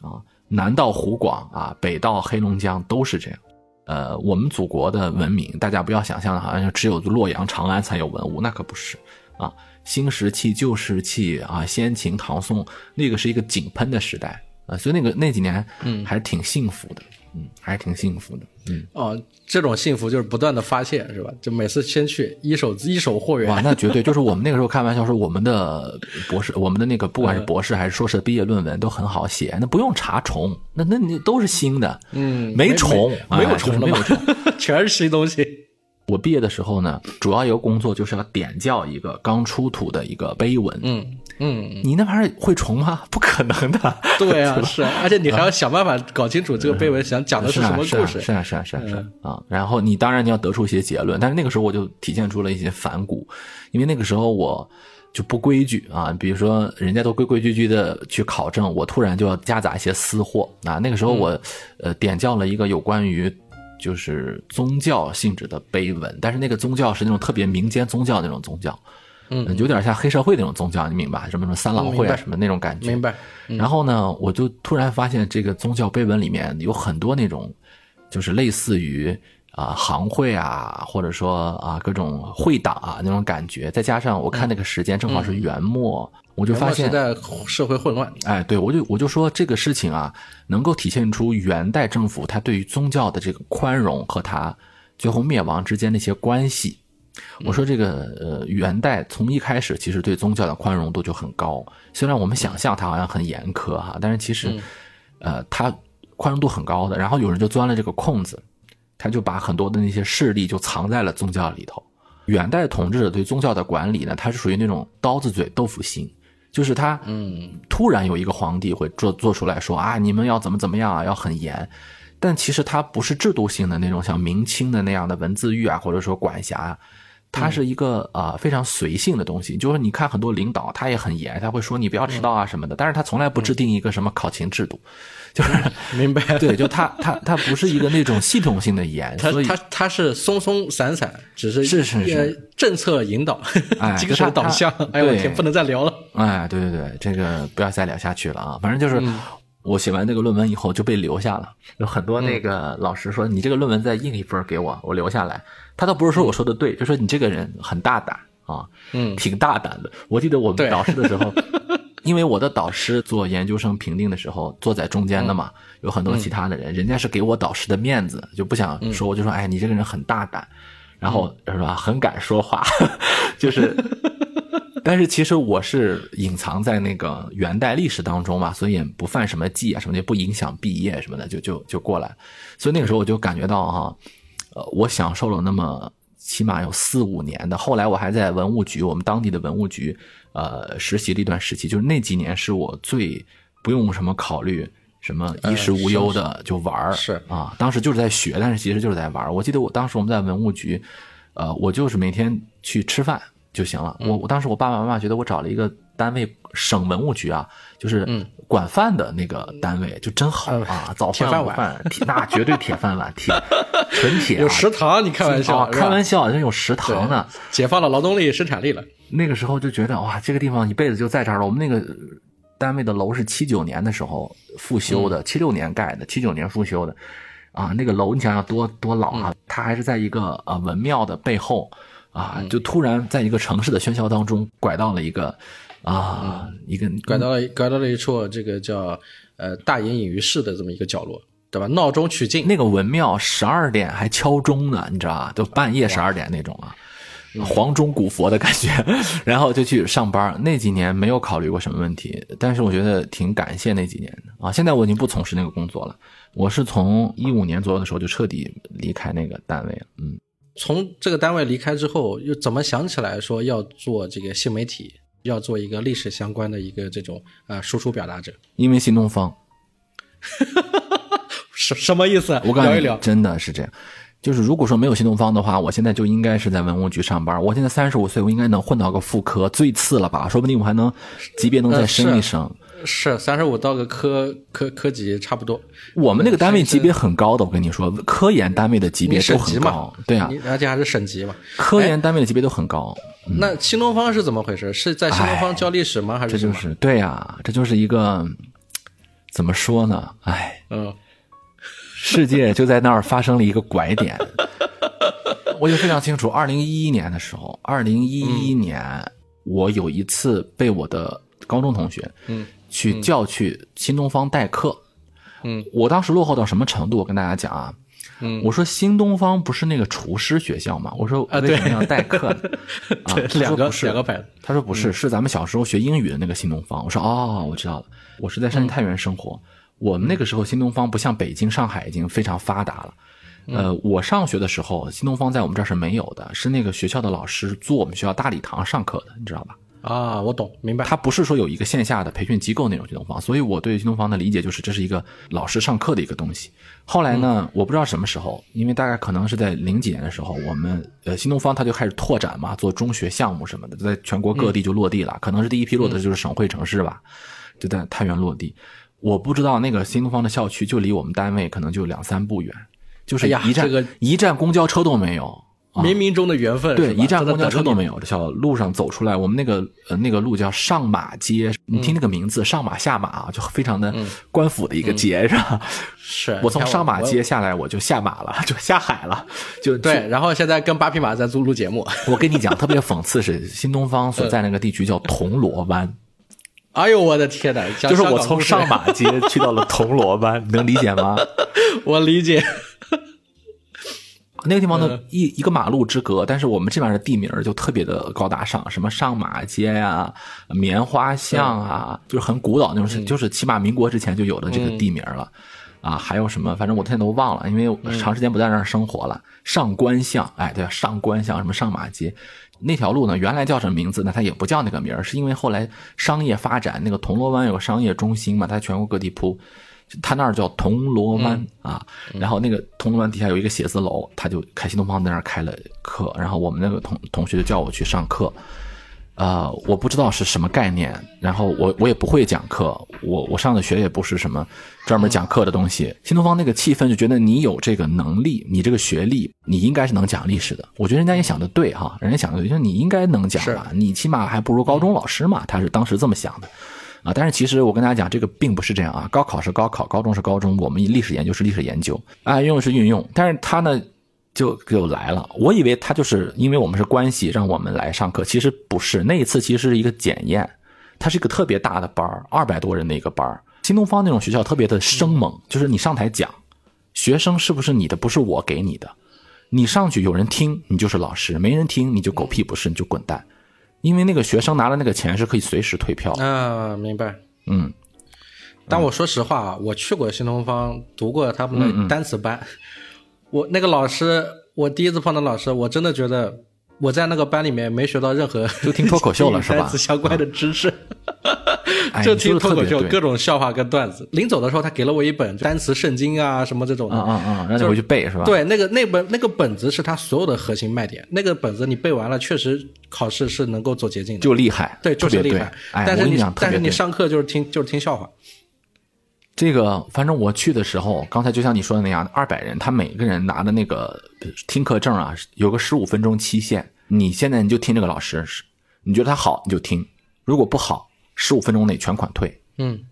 啊。南到湖广啊，北到黑龙江都是这样。呃，我们祖国的文明，大家不要想象的好像只有洛阳、长安才有文物，那可不是啊。新石器、旧石器啊，先秦、唐宋，那个是一个井喷的时代啊，所以那个那几年，嗯，还是挺幸福的，嗯，还是挺幸福的，嗯。哦，这种幸福就是不断的发现，是吧？就每次先去一手一手货源。哇，那绝对就是我们那个时候开玩笑说，我们的博士，我们的那个不管是博士还是硕士的毕业论文都很好写，那不用查重，那那你都是新的，嗯，没重，没有哎就是虫没有虫。(laughs) 全是新东西。(laughs) 我毕业的时候呢，主要一个工作就是要点教一个刚出土的一个碑文。嗯嗯，你那玩意儿会重吗？(laughs) 不可能的。对啊，(laughs) 是啊，而且你还要想办法搞清楚这个碑文想讲的是啊，什么故事。是啊，是啊，是啊，是啊，是啊啊。然后你当然你要得出一些结论，但是那个时候我就体现出了一些反骨，因为那个时候我就不规矩啊，比如说人家都规规矩矩的去考证，我突然就要夹杂一些私货啊。那个时候我呃点教了一个有关于。就是宗教性质的碑文，但是那个宗教是那种特别民间宗教那种宗教，嗯，有点像黑社会那种宗教，你明白？什么什么三老会啊，什么那种感觉。明白。然后呢，我就突然发现这个宗教碑文里面有很多那种，就是类似于啊、行会啊，或者说啊各种会党啊那种感觉，再加上我看那个时间正好是元末，我就发现，时代社会混乱，哎，对我就我就说这个事情啊，能够体现出元代政府他对于宗教的这个宽容和他最后灭亡之间的一些关系。我说这个呃，元代从一开始其实对宗教的宽容度就很高，虽然我们想象它好像很严苛哈，但是其实，呃，它宽容度很高的。然后有人就钻了这个空子，他就把很多的那些势力就藏在了宗教里头。元代统治者对宗教的管理呢，它是属于那种刀子嘴豆腐心，就是他嗯，突然有一个皇帝会做做出来说啊，你们要怎么怎么样啊，要很严。但其实它不是制度性的那种像明清的那样的文字狱啊，或者说管辖啊，它是一个啊、呃非常随性的东西。就是你看很多领导他也很严，他会说你不要迟到啊什么的，但是他从来不制定一个什么考勤制度，就是 (laughs) 明白。(laughs) 对，就他他他不是一个那种系统性的严，所以他他他是松松散散，只是是是是呃政策引导，(laughs) 哎精神导向哎呦我天，不能再聊了。哎，对对对，这个不要再聊下去了啊！反正就是、我写完这个论文以后就被留下了，有很多那个老师说、你这个论文再印一份给我，我留下来。他倒不是说我说的对，就说你这个人很大胆啊，嗯。挺大胆的。我记得我们导师的时候。(laughs) 因为我的导师做研究生评定的时候坐在中间的嘛，有很多其他的人，人家是给我导师的面子，就不想说，我就说，哎，你这个人很大胆，然后是吧，很敢说话，(laughs) 就是但是其实我是隐藏在那个元代历史当中嘛，所以也不犯什么忌啊，什么也不影响毕业什么的，就就就过来。所以那个时候我就感觉到哈，呃，我享受了那么起码有四五年的。后来我还在文物局，我们当地的文物局，呃，实习了一段时期，就是那几年是我最不用什么考虑。什么衣食无忧的就玩儿、是啊，当时就是在学，但是其实就是在玩儿。我记得我当时我们在文物局，呃，我就是每天去吃饭就行了。我我当时我爸爸妈妈觉得我找了一个单位，省文物局啊，就是管饭的那个单位，就真好啊，早饭午铁饭碗那绝对铁饭碗，铁纯铁、啊，有食堂，你开玩笑啊，开玩笑，笑，真有食堂呢。解放了劳动力生产力了。那个时候就觉得哇，这个地方一辈子就在这儿了。我们那个单位的楼是七九年的时候复修的，七六、年盖的，七九年复修的，啊，那个楼你想想多多老啊！它还是在一个呃文庙的背后，啊，就突然在一个城市的喧嚣当中拐到了一个啊一个拐到了拐到了一处这个叫呃大隐隐于市的这么一个角落，对吧？闹中取静，那个文庙十二点还敲钟呢，你知道吧？都半夜十二点那种啊。黄钟古佛的感觉，(laughs) 然后就去上班。那几年没有考虑过什么问题，但是我觉得挺感谢那几年的啊。现在我已经不从事那个工作了，我是从一五年左右的时候就彻底离开那个单位了。嗯，从这个单位离开之后，又怎么想起来说要做这个新媒体，要做一个历史相关的一个这种呃输出表达者？因为新东方，什 (laughs) 什么意思？我聊一聊，真的是这样。就是如果说没有新东方的话，我现在就应该是在文物局上班。我现在三十五岁，我应该能混到个副科，最次了吧？说不定我还能级别能再升一升。是三十五到个科科科级差不多。我们那个单位级别很高的，我跟你说，科研单位的级别都很高。对啊，而且还是省级嘛。科研单位的级别都很高。那新东方是怎么回事？是在新东方教历史吗？还是这就是对呀，这就是一个怎么说呢？哎，嗯。世界就在那儿发生了一个拐点，(laughs) 我就非常清楚。二零一一年的时候，二零一一年我有一次被我的高中同学，嗯，去叫去新东方代课，嗯，我当时落后到什么程度？我跟大家讲啊，嗯，我说新东方不是那个厨师学校吗？我说为什么要代课？(laughs) 啊，两个是两个牌子。他说不是，是咱们小时候学英语的那个新东方。我说哦，我知道了，我是在山西太原生活。我们那个时候，新东方不像北京、上海已经非常发达了。呃，我上学的时候，新东方在我们这儿是没有的，是那个学校的老师租我们学校大礼堂上课的，你知道吧？啊，我懂，明白。他不是说有一个线下的培训机构那种新东方，所以我对新东方的理解就是这是一个老师上课的一个东西。后来呢，我不知道什么时候，因为大概可能是在零几年的时候，我们呃新东方它就开始拓展嘛，做中学项目什么的，在全国各地就落地了。可能是第一批落的就是省会城市吧，就在太原落地。我不知道那个新东方的校区就离我们单位可能就两三步远，就是一站一站公交车都没有，冥冥中的缘分。对，一站公交车都没有。这小路上走出来，我们那个呃那个路叫上马街，你听那个名字上马下马就非常的官府的一个街是吧？是我从上马街下来我就下马了，就下海了，就对。然后现在跟八匹马在录录节目。我跟你讲，特别讽刺是新东方所在那个地区叫铜锣湾。(laughs) 哎呦我的天哪！就是我从上马街去到了铜锣湾，(laughs) 能理解吗？我理解。那个地方呢，一一个马路之隔，但是我们这边的地名就特别的高大上，什么上马街呀、棉花巷啊，就是很古老那种，就是起码民国之前就有的这个地名了。啊，还有什么？反正我现在都忘了，因为长时间不在那儿生活了。上官巷，哎，对，上官巷，什么上马街。那条路呢，原来叫什么名字呢？它也不叫那个名儿，是因为后来商业发展，那个铜锣湾有个商业中心嘛，它全国各地铺，它那儿叫铜锣湾啊。然后那个铜锣湾底下有一个写字楼，他就开新东方在那儿开了课，然后我们那个同同学就叫我去上课。呃，我不知道是什么概念，然后我我也不会讲课，我我上的学也不是什么专门讲课的东西。新东方那个气氛就觉得你有这个能力，你这个学历，你应该是能讲历史的。我觉得人家也想的对哈，人家想的对，就你应该能讲吧，你起码还不如高中老师嘛，他是当时这么想的，啊，但是其实我跟大家讲，这个并不是这样啊，高考是高考，高中是高中，我们历史研究是历史研究，啊，运用是运用，但是他呢？就就来了，我以为他就是因为我们是关系让我们来上课，其实不是。那一次其实是一个检验，它是一个特别大的班二百多人的一个班新东方那种学校特别的生猛，就是你上台讲，学生是不是你的？不是我给你的，你上去有人听，你就是老师；没人听，你就狗屁不是，你就滚蛋。因为那个学生拿了那个钱是可以随时退票。啊，明白。嗯，但我说实话啊，我去过新东方，读过他们的单词班。我那个老师，我第一次碰到老师，我真的觉得我在那个班里面没学到任何就听脱口秀了 (laughs) 是吧？单词相关的知识，(laughs) 就听脱口秀，各种笑话跟段子。临走的时候，他给了我一本单词圣经啊，什么这种的，嗯嗯嗯，让你回去背是吧？对，那个那本那个本子是他所有的核心卖点。那个本子你背完了，确实考试是能够走捷径的，就厉害，对，就是厉害。但是你但是你上课就是听就是听笑话。这个反正我去的时候，刚才就像你说的那样，二百人，他每个人拿的那个听课证啊，有个十五分钟期限。你现在你就听这个老师，你觉得他好你就听，如果不好，十五分钟内全款退。嗯，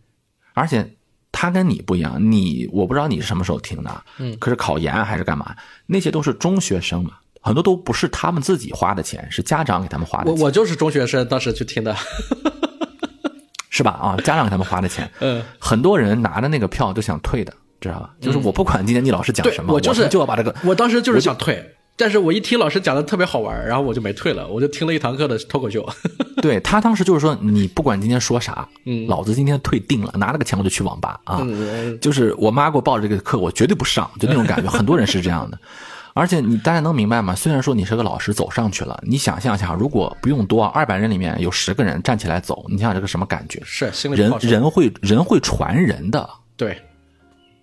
而且他跟你不一样，你我不知道你是什么时候听的，嗯，可是考研还是干嘛，那些都是中学生嘛，很多都不是他们自己花的钱，是家长给他们花的钱，我我就是中学生，当时去听的。(laughs) 是吧？啊，家长给他们花的钱，(laughs) 嗯，很多人拿着那个票都想退的，知道吧？就是我不管今天你老师讲什么，我就是就要把这个，我当时就是想退，但是我一听老师讲的特别好玩，然后我就没退了，我就听了一堂课的脱口秀。(laughs) 对他当时就是说，你不管今天说啥，嗯老子今天退定了，拿了个钱我就去网吧啊。嗯就是我妈给我报这个课，我绝对不上，就那种感觉。很多人是这样的，(laughs) 而且你大家能明白吗？虽然说你是个老师走上去了，你想象一下，如果不用多，二百人里面有十个人站起来走，你想想这个什么感觉？是心里人人会人会传人的，对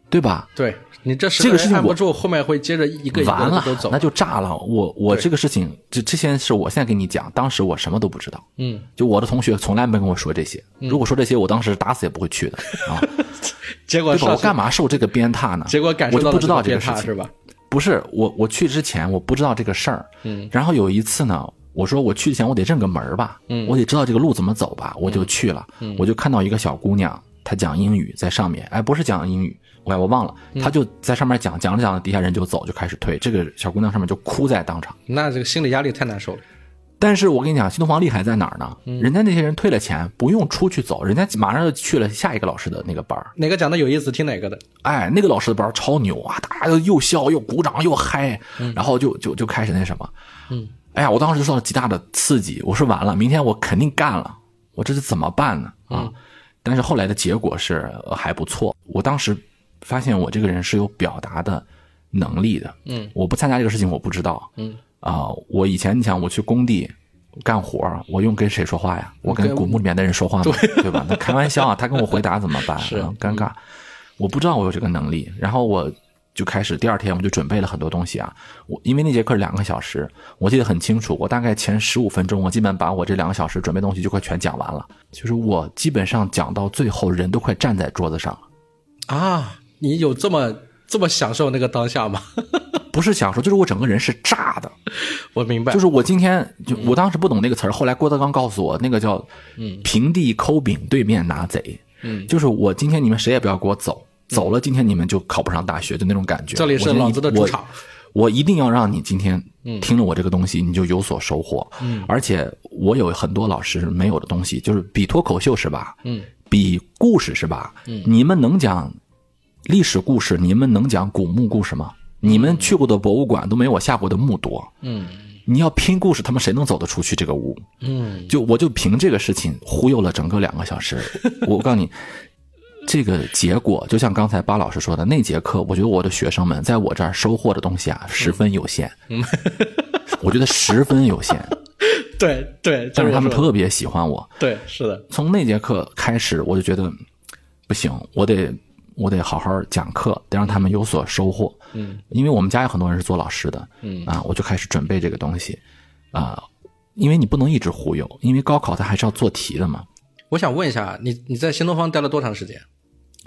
对吧？对，你这十这个事情我人按不住，后面会接着一个一完了个都走，，那就炸了。我我这个事情，这这些事我现在跟你讲，当时我什么都不知道。嗯，就我的同学从来没跟我说这些，如果说这些，我当时打死也不会去的啊，(laughs) 结果？我干嘛？受这个鞭挞呢？结果感受到我就不知道这这个事情是吧？不是我，我去之前我不知道这个事儿，嗯，然后有一次呢，我说我去之前我得认个门儿吧，嗯，我得知道这个路怎么走吧，我就去了，嗯，我就看到一个小姑娘，她讲英语在上面，哎，不是讲英语，我我忘了，他就在上面讲，讲着讲着底下人就走，就开始退，这个小姑娘上面就哭在当场。那这个心理压力太难受了。但是我跟你讲，新东方厉害在哪儿呢？人家那些人退了钱，不用出去走，人家马上就去了下一个老师的那个班儿哪个讲的有意思，听哪个的。哎，那个老师的班儿超牛啊，大家都又笑又鼓掌又嗨，然后就就就开始那什么，嗯，哎呀，我当时就受到极大的刺激，我说完了，明天我肯定干了，我这是怎么办呢？啊，但是后来的结果是呃还不错，我当时发现我这个人是有表达的能力的，嗯，我不参加这个事情我不知道，嗯啊、我以前你想我去工地。干活我用跟谁说话呀？我跟跟古墓里面的人说话吗？对吧？那开玩笑啊，(laughs) 他跟我回答怎么办？是啊尴尬。我不知道我有这个能力，然后我就开始第二天我就准备了很多东西啊。我因为那节课两个小时，我记得很清楚，我大概前十五分钟，我基本把我这两个小时准备东西就快全讲完了。就是我基本上讲到最后，人都快站在桌子上了，啊，你有这么这么享受那个当下吗？(laughs) 不是享受，就是我整个人是炸的。我明白，就是我今天就我当时不懂那个词儿，后来郭德纲告诉我，那个叫“平地抠饼，对面拿贼”。嗯，就是我今天你们谁也不要给我走，走了今天你们就考不上大学，就那种感觉。这里是老子的主场。我我一定要让你今天听了我这个东西，你就有所收获。嗯，而且我有很多老师没有的东西，就是比脱口秀是吧？嗯，比故事是吧？嗯，你们能讲历史故事，你们能讲古墓故事吗？你们去过的博物馆都没我下过的墓多。嗯，你要拼故事，他们谁能走得出去这个屋？嗯，就我就凭这个事情忽悠了整个两个小时。(laughs) 我告诉你，这个结果就像刚才巴老师说的，那节课，我觉得我的学生们在我这儿收获的东西啊，十分有限。嗯 (laughs) 我觉得十分有限，对 (laughs) 对，但是他们特别喜欢我。对是的，从那节课开始，我就觉得不行，我得我得好好讲课，得让他们有所收获。嗯，因为我们家有很多人是做老师的，嗯啊，我就开始准备这个东西啊，因为你不能一直忽悠，因为高考它还是要做题的嘛。我想问一下，你你在新东方待了多长时间？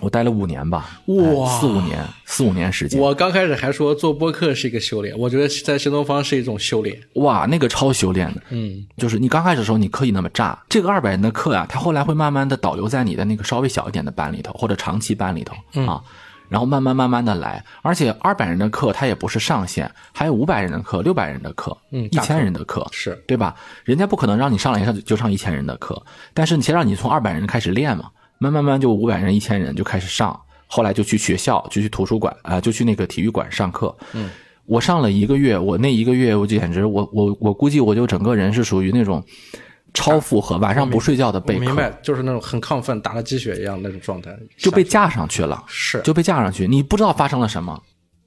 我待了五年吧，哇哎四五年，四五年时间，我刚开始还说做播客是一个修炼，我觉得在新东方是一种修炼。哇，那个超修炼的，嗯，就是你刚开始的时候你可以那么炸，这个二百人的课呀、他后来会慢慢的导流在你的那个稍微小一点的班里头，或者长期班里头嗯啊，然后慢慢慢慢的来，而且二百人的课它也不是上限，还有五百人的课、六百人的课、嗯一千人的课，是对吧？人家不可能让你上来一上就上一千人的课，但是你先让你从二百人开始练嘛，慢慢慢就五百人、一千人就开始上，后来就去学校，就去图书馆啊、就去那个体育馆上课。嗯，我上了一个月，我那一个月我简直，我我我估计我就整个人是属于那种超负荷，晚上不睡觉的我备课，明白，就是那种很亢奋、打了鸡血一样那种状态，就被架上去了，是就被架上去，你不知道发生了什么。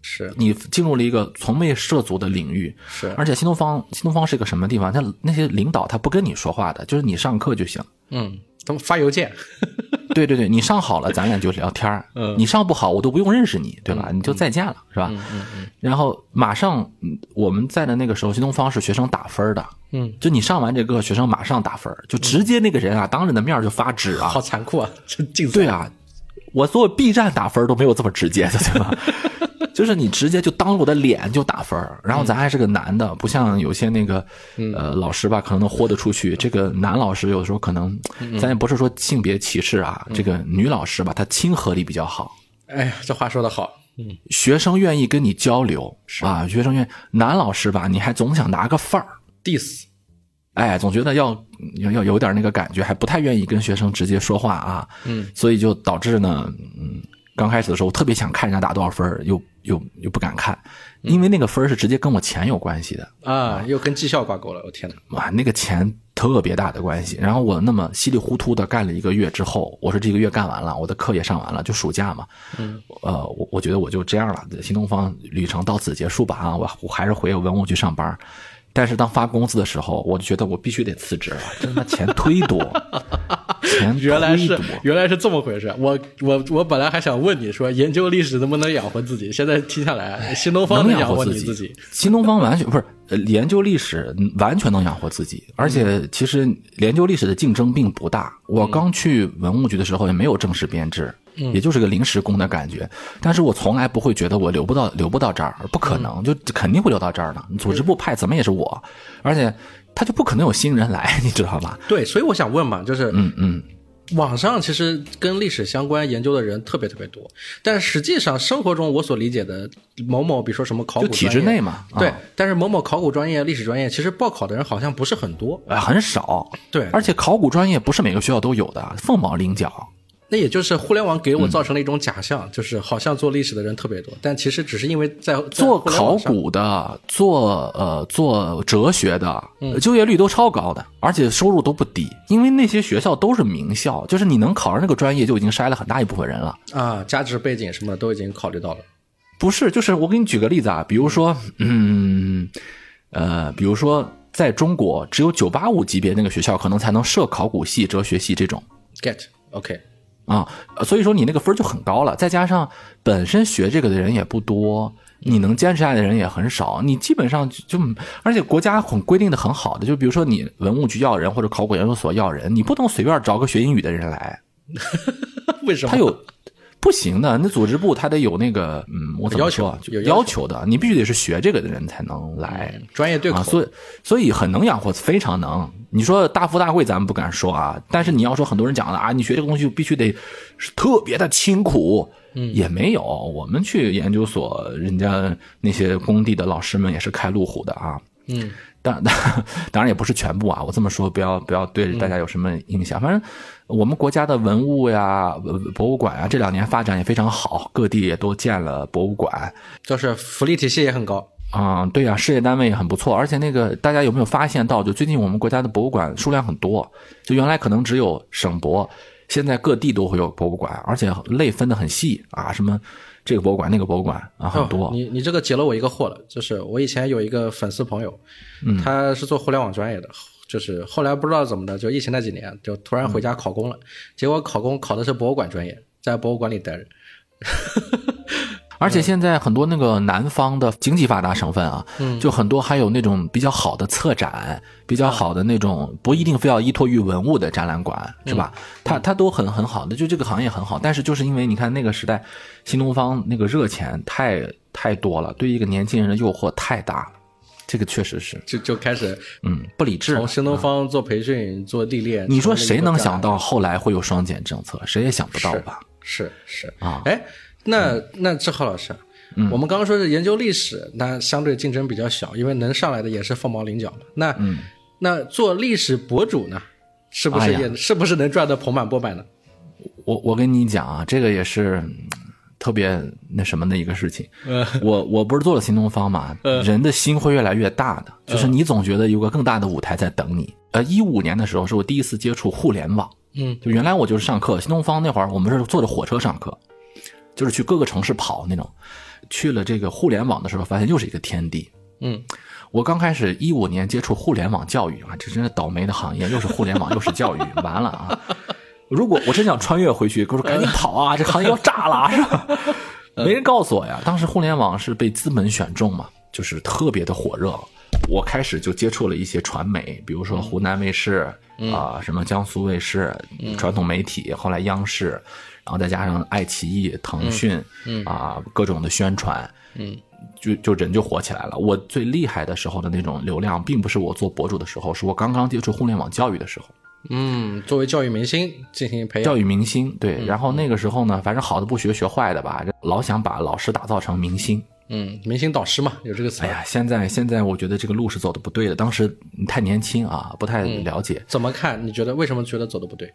是你进入了一个从未涉足的领域，是而且新东方，新东方是一个什么地方？他那些领导他不跟你说话的，就是你上课就行。嗯，他们发邮件，(laughs) 对对对，你上好了，咱俩就聊天儿 (laughs) 嗯你上不好，我都不用认识你，对吧？你就再见了，是吧？嗯嗯然后马上，嗯我们在的那个时候，新东方是学生打分的。嗯，就你上完这个，学生马上打分，就直接那个人啊，当着你的面就发纸啊好。残酷啊！这竞赛对啊，我做 B 站打分都没有这么直接的，对吧？(laughs) (laughs) 就是你直接就当着我的脸就打分儿，然后咱还是个男的，不像有些那个呃老师吧，可能能豁得出去。这个男老师有的时候可能，咱也不是说性别歧视啊，这个女老师吧，她亲和力比较好。哎呀，这话说的好，嗯，学生愿意跟你交流啊，学生愿男老师吧，你还总想拿个范儿，diss，哎，总觉得要要要有点那个感觉，还不太愿意跟学生直接说话啊，嗯，所以就导致呢，嗯，刚开始的时候特别想看人家打多少分又又又不敢看，因为那个分是直接跟我钱有关系的啊，又跟绩效挂钩了，我天哪，哇，那个钱。特别大的关系，然后我那么稀里糊涂的干了一个月之后，我说这个月干完了，我的课也上完了，就暑假嘛，嗯，呃，我我觉得我就这样了，新东方旅程到此结束吧啊，我我还是回文物局上班。但是当发工资的时候，我就觉得我必须得辞职了，这他妈钱忒多，钱 (laughs) 原来是原来是这么回事。我我我本来还想问你说研究历史能不能养活自己，现在听下来，新东方能养活你自己。新东方完全不是研究历史，完全能养活自己。而且其实研究历史的竞争并不大。我刚去文物局的时候也没有正式编制。也就是个临时工的感觉，但是我从来不会觉得我留不到留不到这儿，不可能，就肯定会留到这儿的。组织部派怎么也是我，而且他就不可能有新人来，(laughs) 你知道吧？对，所以我想问嘛，就是嗯嗯，网上其实跟历史相关研究的人特别特别多，但实际上生活中我所理解的某某，比如说什么考古体制内嘛，对，但是某某考古专业、历史专业，其实报考的人好像不是很多，呃，很少。对，而且考古专业不是每个学校都有的，凤毛麟角。那也就是互联网给我造成了一种假象，就是好像做历史的人特别多，但其实只是因为在做考古的、做呃做哲学的，就业率都超高的，而且收入都不低，因为那些学校都是名校，就是你能考上那个专业就已经筛了很大一部分人了啊，价值背景什么的都已经考虑到了。不是，就是我给你举个例子啊，比如说，嗯呃，比如说在中国，只有九八五级别那个学校可能才能设考古系、哲学系这种。Get OK。啊，所以说你那个分就很高了，再加上本身学这个的人也不多，你能坚持下来的人也很少，你基本上就，而且国家很规定的很好的，就比如说你文物局要人或者考古研究所要人，你不能随便找个学英语的人来，(laughs) 为什么？他有。不行的，那组织部他得有那个，嗯，我怎么说？有要求的，你必须得是学这个的人才能来，专业对口。所以，所以很能养活，非常能。你说大富大贵，咱们不敢说啊。但是你要说很多人讲的啊，你学这个东西必须得是特别的清苦，嗯，也没有。我们去研究所，人家那些工地的老师们也是开路虎的啊，嗯。当当 (laughs) 当然也不是全部啊，我这么说不要不要对大家有什么影响。反正我们国家的文物呀、博物馆啊，这两年发展也非常好，各地也都建了博物馆，就是福利体系也很高啊。对呀，事业单位也很不错。而且那个大家有没有发现到，就最近我们国家的博物馆数量很多，就原来可能只有省博，现在各地都会有博物馆，而且类分的很细啊，什么。这个博物馆，那个博物馆啊，很多。你你这个解了我一个惑了，就是我以前有一个粉丝朋友，他是做互联网专业的，就是后来不知道怎么的，就疫情那几年，就突然回家考公了，结果考公考的是博物馆专业，在博物馆里待着。而且现在很多那个南方的经济发达省份啊，嗯就很多还有那种比较好的策展，比较好的那种不一定非要依托于文物的展览馆，是吧？它它都很很好的，就这个行业很好。但是就是因为你看那个时代，新东方那个热钱太太多了，对一个年轻人的诱惑太大了，这个确实是就就开始嗯不理智。从新东方做培训做历练，你说谁能想到后来会有双减政策？谁也想不到吧？是是啊，哎。那那志浩老师，我们刚刚说是研究历史，那相对竞争比较小，因为能上来的也是凤毛麟角嘛。那那做历史博主呢，是不是也是不是能赚得盆满钵满呢？我我跟你讲啊，这个也是特别那什么的一个事情。我我不是做了新东方嘛，人的心会越来越大的，就是你总觉得有个更大的舞台在等你。呃，一五年的时候是我第一次接触互联网，嗯，就原来我就是上课，新东方那会儿我们是坐着火车上课。就是去各个城市跑那种，去了这个互联网的时候，发现又是一个天地。嗯，我刚开始一五年接触互联网教育啊，这真是倒霉的行业，又是互联网又是教育，完了啊！(laughs) 如果我真想穿越回去，我说赶紧跑啊，这行业要炸了，(laughs) 是吧？没人告诉我呀。当时互联网是被资本选中嘛，就是特别的火热。我开始就接触了一些传媒，比如说湖南卫视啊，什么江苏卫视，传统媒体，后来央视。然后再加上爱奇艺、腾讯，嗯啊，各种的宣传，嗯，就就人就火起来了。我最厉害的时候的那种流量，并不是我做博主的时候，是我刚刚接触互联网教育的时候。嗯，作为教育明星进行培养。教育明星，对。然后那个时候呢，反正好的不学，学坏的吧，老想把老师打造成明星。嗯，明星导师嘛，有这个词。哎呀，现在现在我觉得这个路是走的不对的。当时你太年轻啊，不太了解。怎么看？你觉得为什么觉得走的不对？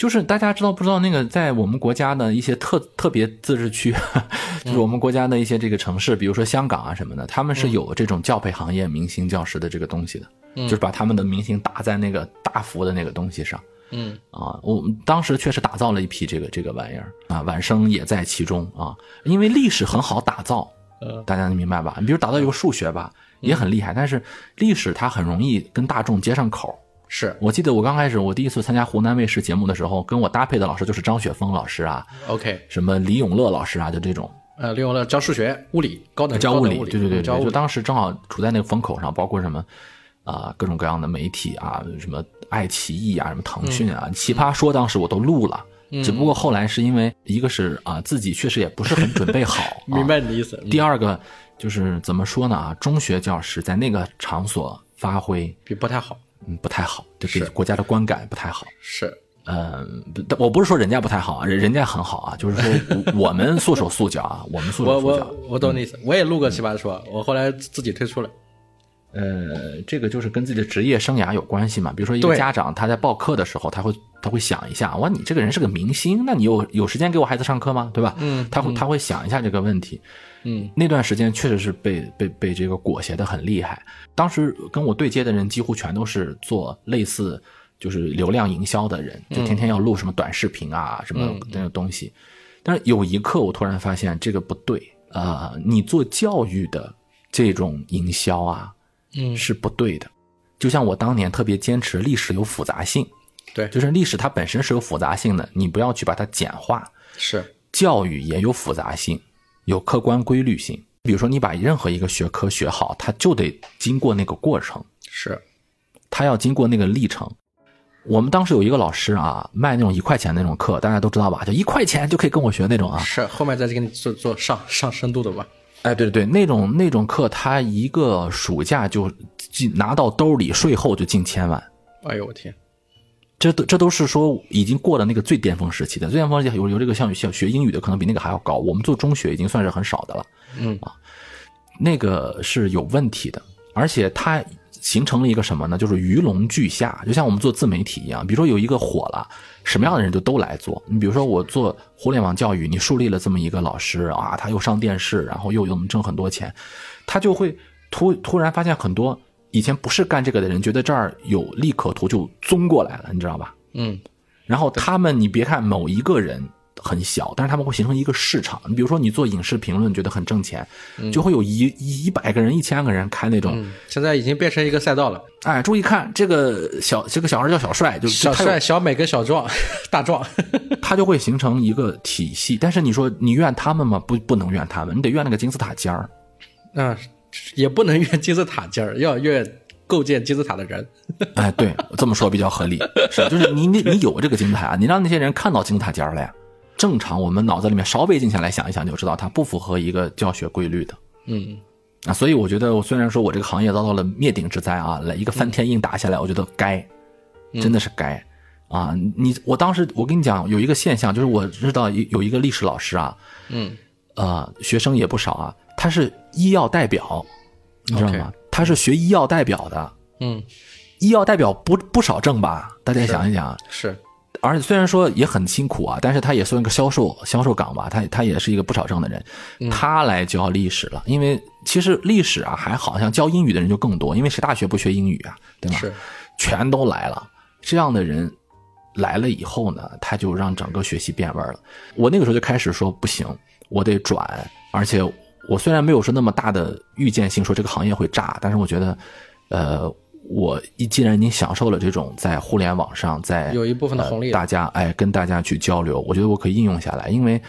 就是大家知道不知道那个在我们国家的一些特特别自治区，(laughs) 就是我们国家的一些这个城市，比如说香港啊什么的，他们是有这种教培行业明星教师的这个东西的，就是把他们的明星打在那个大幅的那个东西上。嗯啊，我们当时确实打造了一批这个这个玩意儿啊，晚生也在其中啊，因为历史很好打造，呃，大家能明白吧？你比如打造一个数学吧，也很厉害，但是历史它很容易跟大众接上口。是我记得我刚开始我第一次参加湖南卫视节目的时候，跟我搭配的老师就是张雪峰老师啊，OK，什么李永乐老师啊，就这种呃，李永乐教数学、物理高等教物理，物对对对。就当时正好处在那个风口上，包括什么啊、各种各样的媒体啊，什么爱奇艺啊，什么腾讯啊，奇葩说当时我都录了。只不过后来是因为一个是啊、自己确实也不是很准备好，(laughs) 啊明白你的意思。嗯第二个就是怎么说呢啊，中学教师在那个场所发挥比不太好。嗯不太好，就给国家的观感不太好。是，嗯，不我不是说人家不太好啊，人人家很好啊，就是说我 (laughs) 我们束手束脚啊，我们束手束脚。我我懂你意思。我也录过奇葩说，我后来自己退出了。呃，这个就是跟自己的职业生涯有关系嘛。比如说一个家长他在报课的时候，他会他会想一下，哇，你这个人是个明星，那你有有时间给我孩子上课吗？对吧？嗯他会他会想一下这个问题。嗯那段时间确实是被被被这个裹挟的很厉害。当时跟我对接的人几乎全都是做类似就是流量营销的人，就天天要录什么短视频啊，什么那种东西。但是有一刻我突然发现这个不对啊、呃你做教育的这种营销啊，嗯，是不对的。就像我当年特别坚持历史有复杂性，对，就是历史它本身是有复杂性的，你不要去把它简化。是教育也有复杂性，有客观规律性。比如说，你把任何一个学科学好，它就得经过那个过程，是，它要经过那个历程。我们当时有一个老师啊，卖那种一块钱那种课，大家都知道吧？就一块钱就可以跟我学那种啊。是，后面再给你做做上上深度的吧。哎，对对对，那种那种课，他一个暑假就进拿到兜里，税后就近千万。哎呦我天，这都这都是说已经过了那个最巅峰时期的，最巅峰时期有有这个像像学英语的，可能比那个还要高。我们做中学已经算是很少的了，嗯啊，那个是有问题的，而且它形成了一个什么呢？就是鱼龙俱下，就像我们做自媒体一样，比如说有一个火了，什么样的人就都来做。你比如说我做互联网教育，你树立了这么一个老师啊，他又上电视，然后又又能挣很多钱，他就会突突然发现很多以前不是干这个的人，觉得这儿有利可图，就综过来了，你知道吧？嗯然后他们，你别看某一个人很小，但是他们会形成一个市场。你比如说，你做影视评论，觉得很挣钱，就会有一一一百个人、一千个人开那种。嗯，现在已经变成一个赛道了。哎，注意看这个小这个小孩叫小帅，就小帅、小美跟小壮、(laughs) 大壮，(laughs) 他就会形成一个体系。但是你说你怨他们吗？不，不能怨他们，你得怨那个金字塔尖儿。嗯，也不能越金字塔尖儿，要越构建金字塔的人。(laughs) 哎，对，这么说比较合理，是就是你你你有这个金字塔，你让那些人看到金字塔尖儿了呀。正常，我们脑子里面稍微静下来想一想，就知道它不符合一个教学规律的。嗯，啊，所以我觉得，我虽然说我这个行业遭到了灭顶之灾啊，来一个翻天印打下来，我觉得该，真的是该啊！你我当时我跟你讲，有一个现象，就是我知道有有一个历史老师啊，嗯，呃，学生也不少啊，他是医药代表，你知道吗？他是学医药代表的，嗯，医药代表不不少挣吧？大家想一想，是，而且虽然说也很辛苦啊，但是他也算个销售销售岗吧，他他也是一个不少挣的人。嗯他来教历史了，因为其实历史啊还好像教英语的人就更多，因为谁大学不学英语啊，对吧？是，全都来了。这样的人来了以后呢，他就让整个学习变味儿了。我那个时候就开始说不行，我得转，而且我虽然没有说那么大的预见性，说这个行业会炸，但是我觉得，呃，我一既然已经享受了这种在互联网上在有一部分的红利呃大家哎跟大家去交流，我觉得我可以应用下来，因为。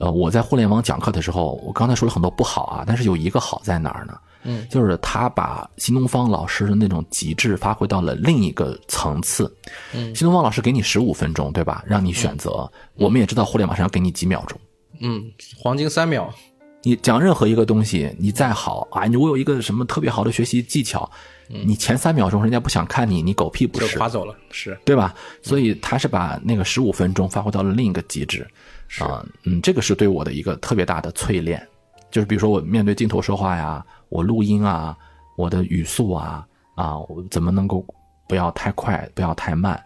呃，我在互联网讲课的时候，我刚才说了很多不好啊，但是有一个好在哪儿呢？嗯，就是他把新东方老师的那种极致发挥到了另一个层次。嗯新东方老师给你十五分钟，对吧？让你选择。我们也知道互联网上要给你几秒钟。嗯，黄金三秒，你讲任何一个东西，你再好啊，你我有一个什么特别好的学习技巧，你前三秒钟人家不想看你，你狗屁不就是。划走了，是。对吧？所以他是把那个十五分钟发挥到了另一个极致，啊，嗯，这个是对我的一个特别大的淬炼，就是比如说我面对镜头说话呀，我录音啊，我的语速啊，啊，我怎么能够不要太快，不要太慢，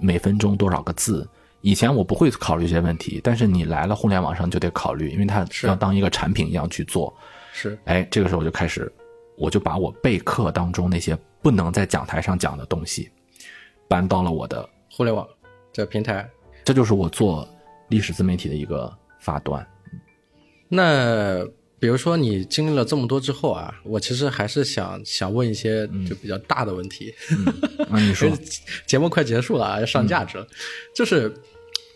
每分钟多少个字？以前我不会考虑这些问题，但是你来了互联网上就得考虑，因为它是要当一个产品一样去做。是，哎，这个时候我就开始，我就把我备课当中那些不能在讲台上讲的东西，搬到了我的，互联网这平台。这就是我做历史自媒体的一个发端。那比如说你经历了这么多之后啊，我其实还是想想问一些就比较大的问题。那你说，(laughs) 节目快结束了啊，要上价值了。就是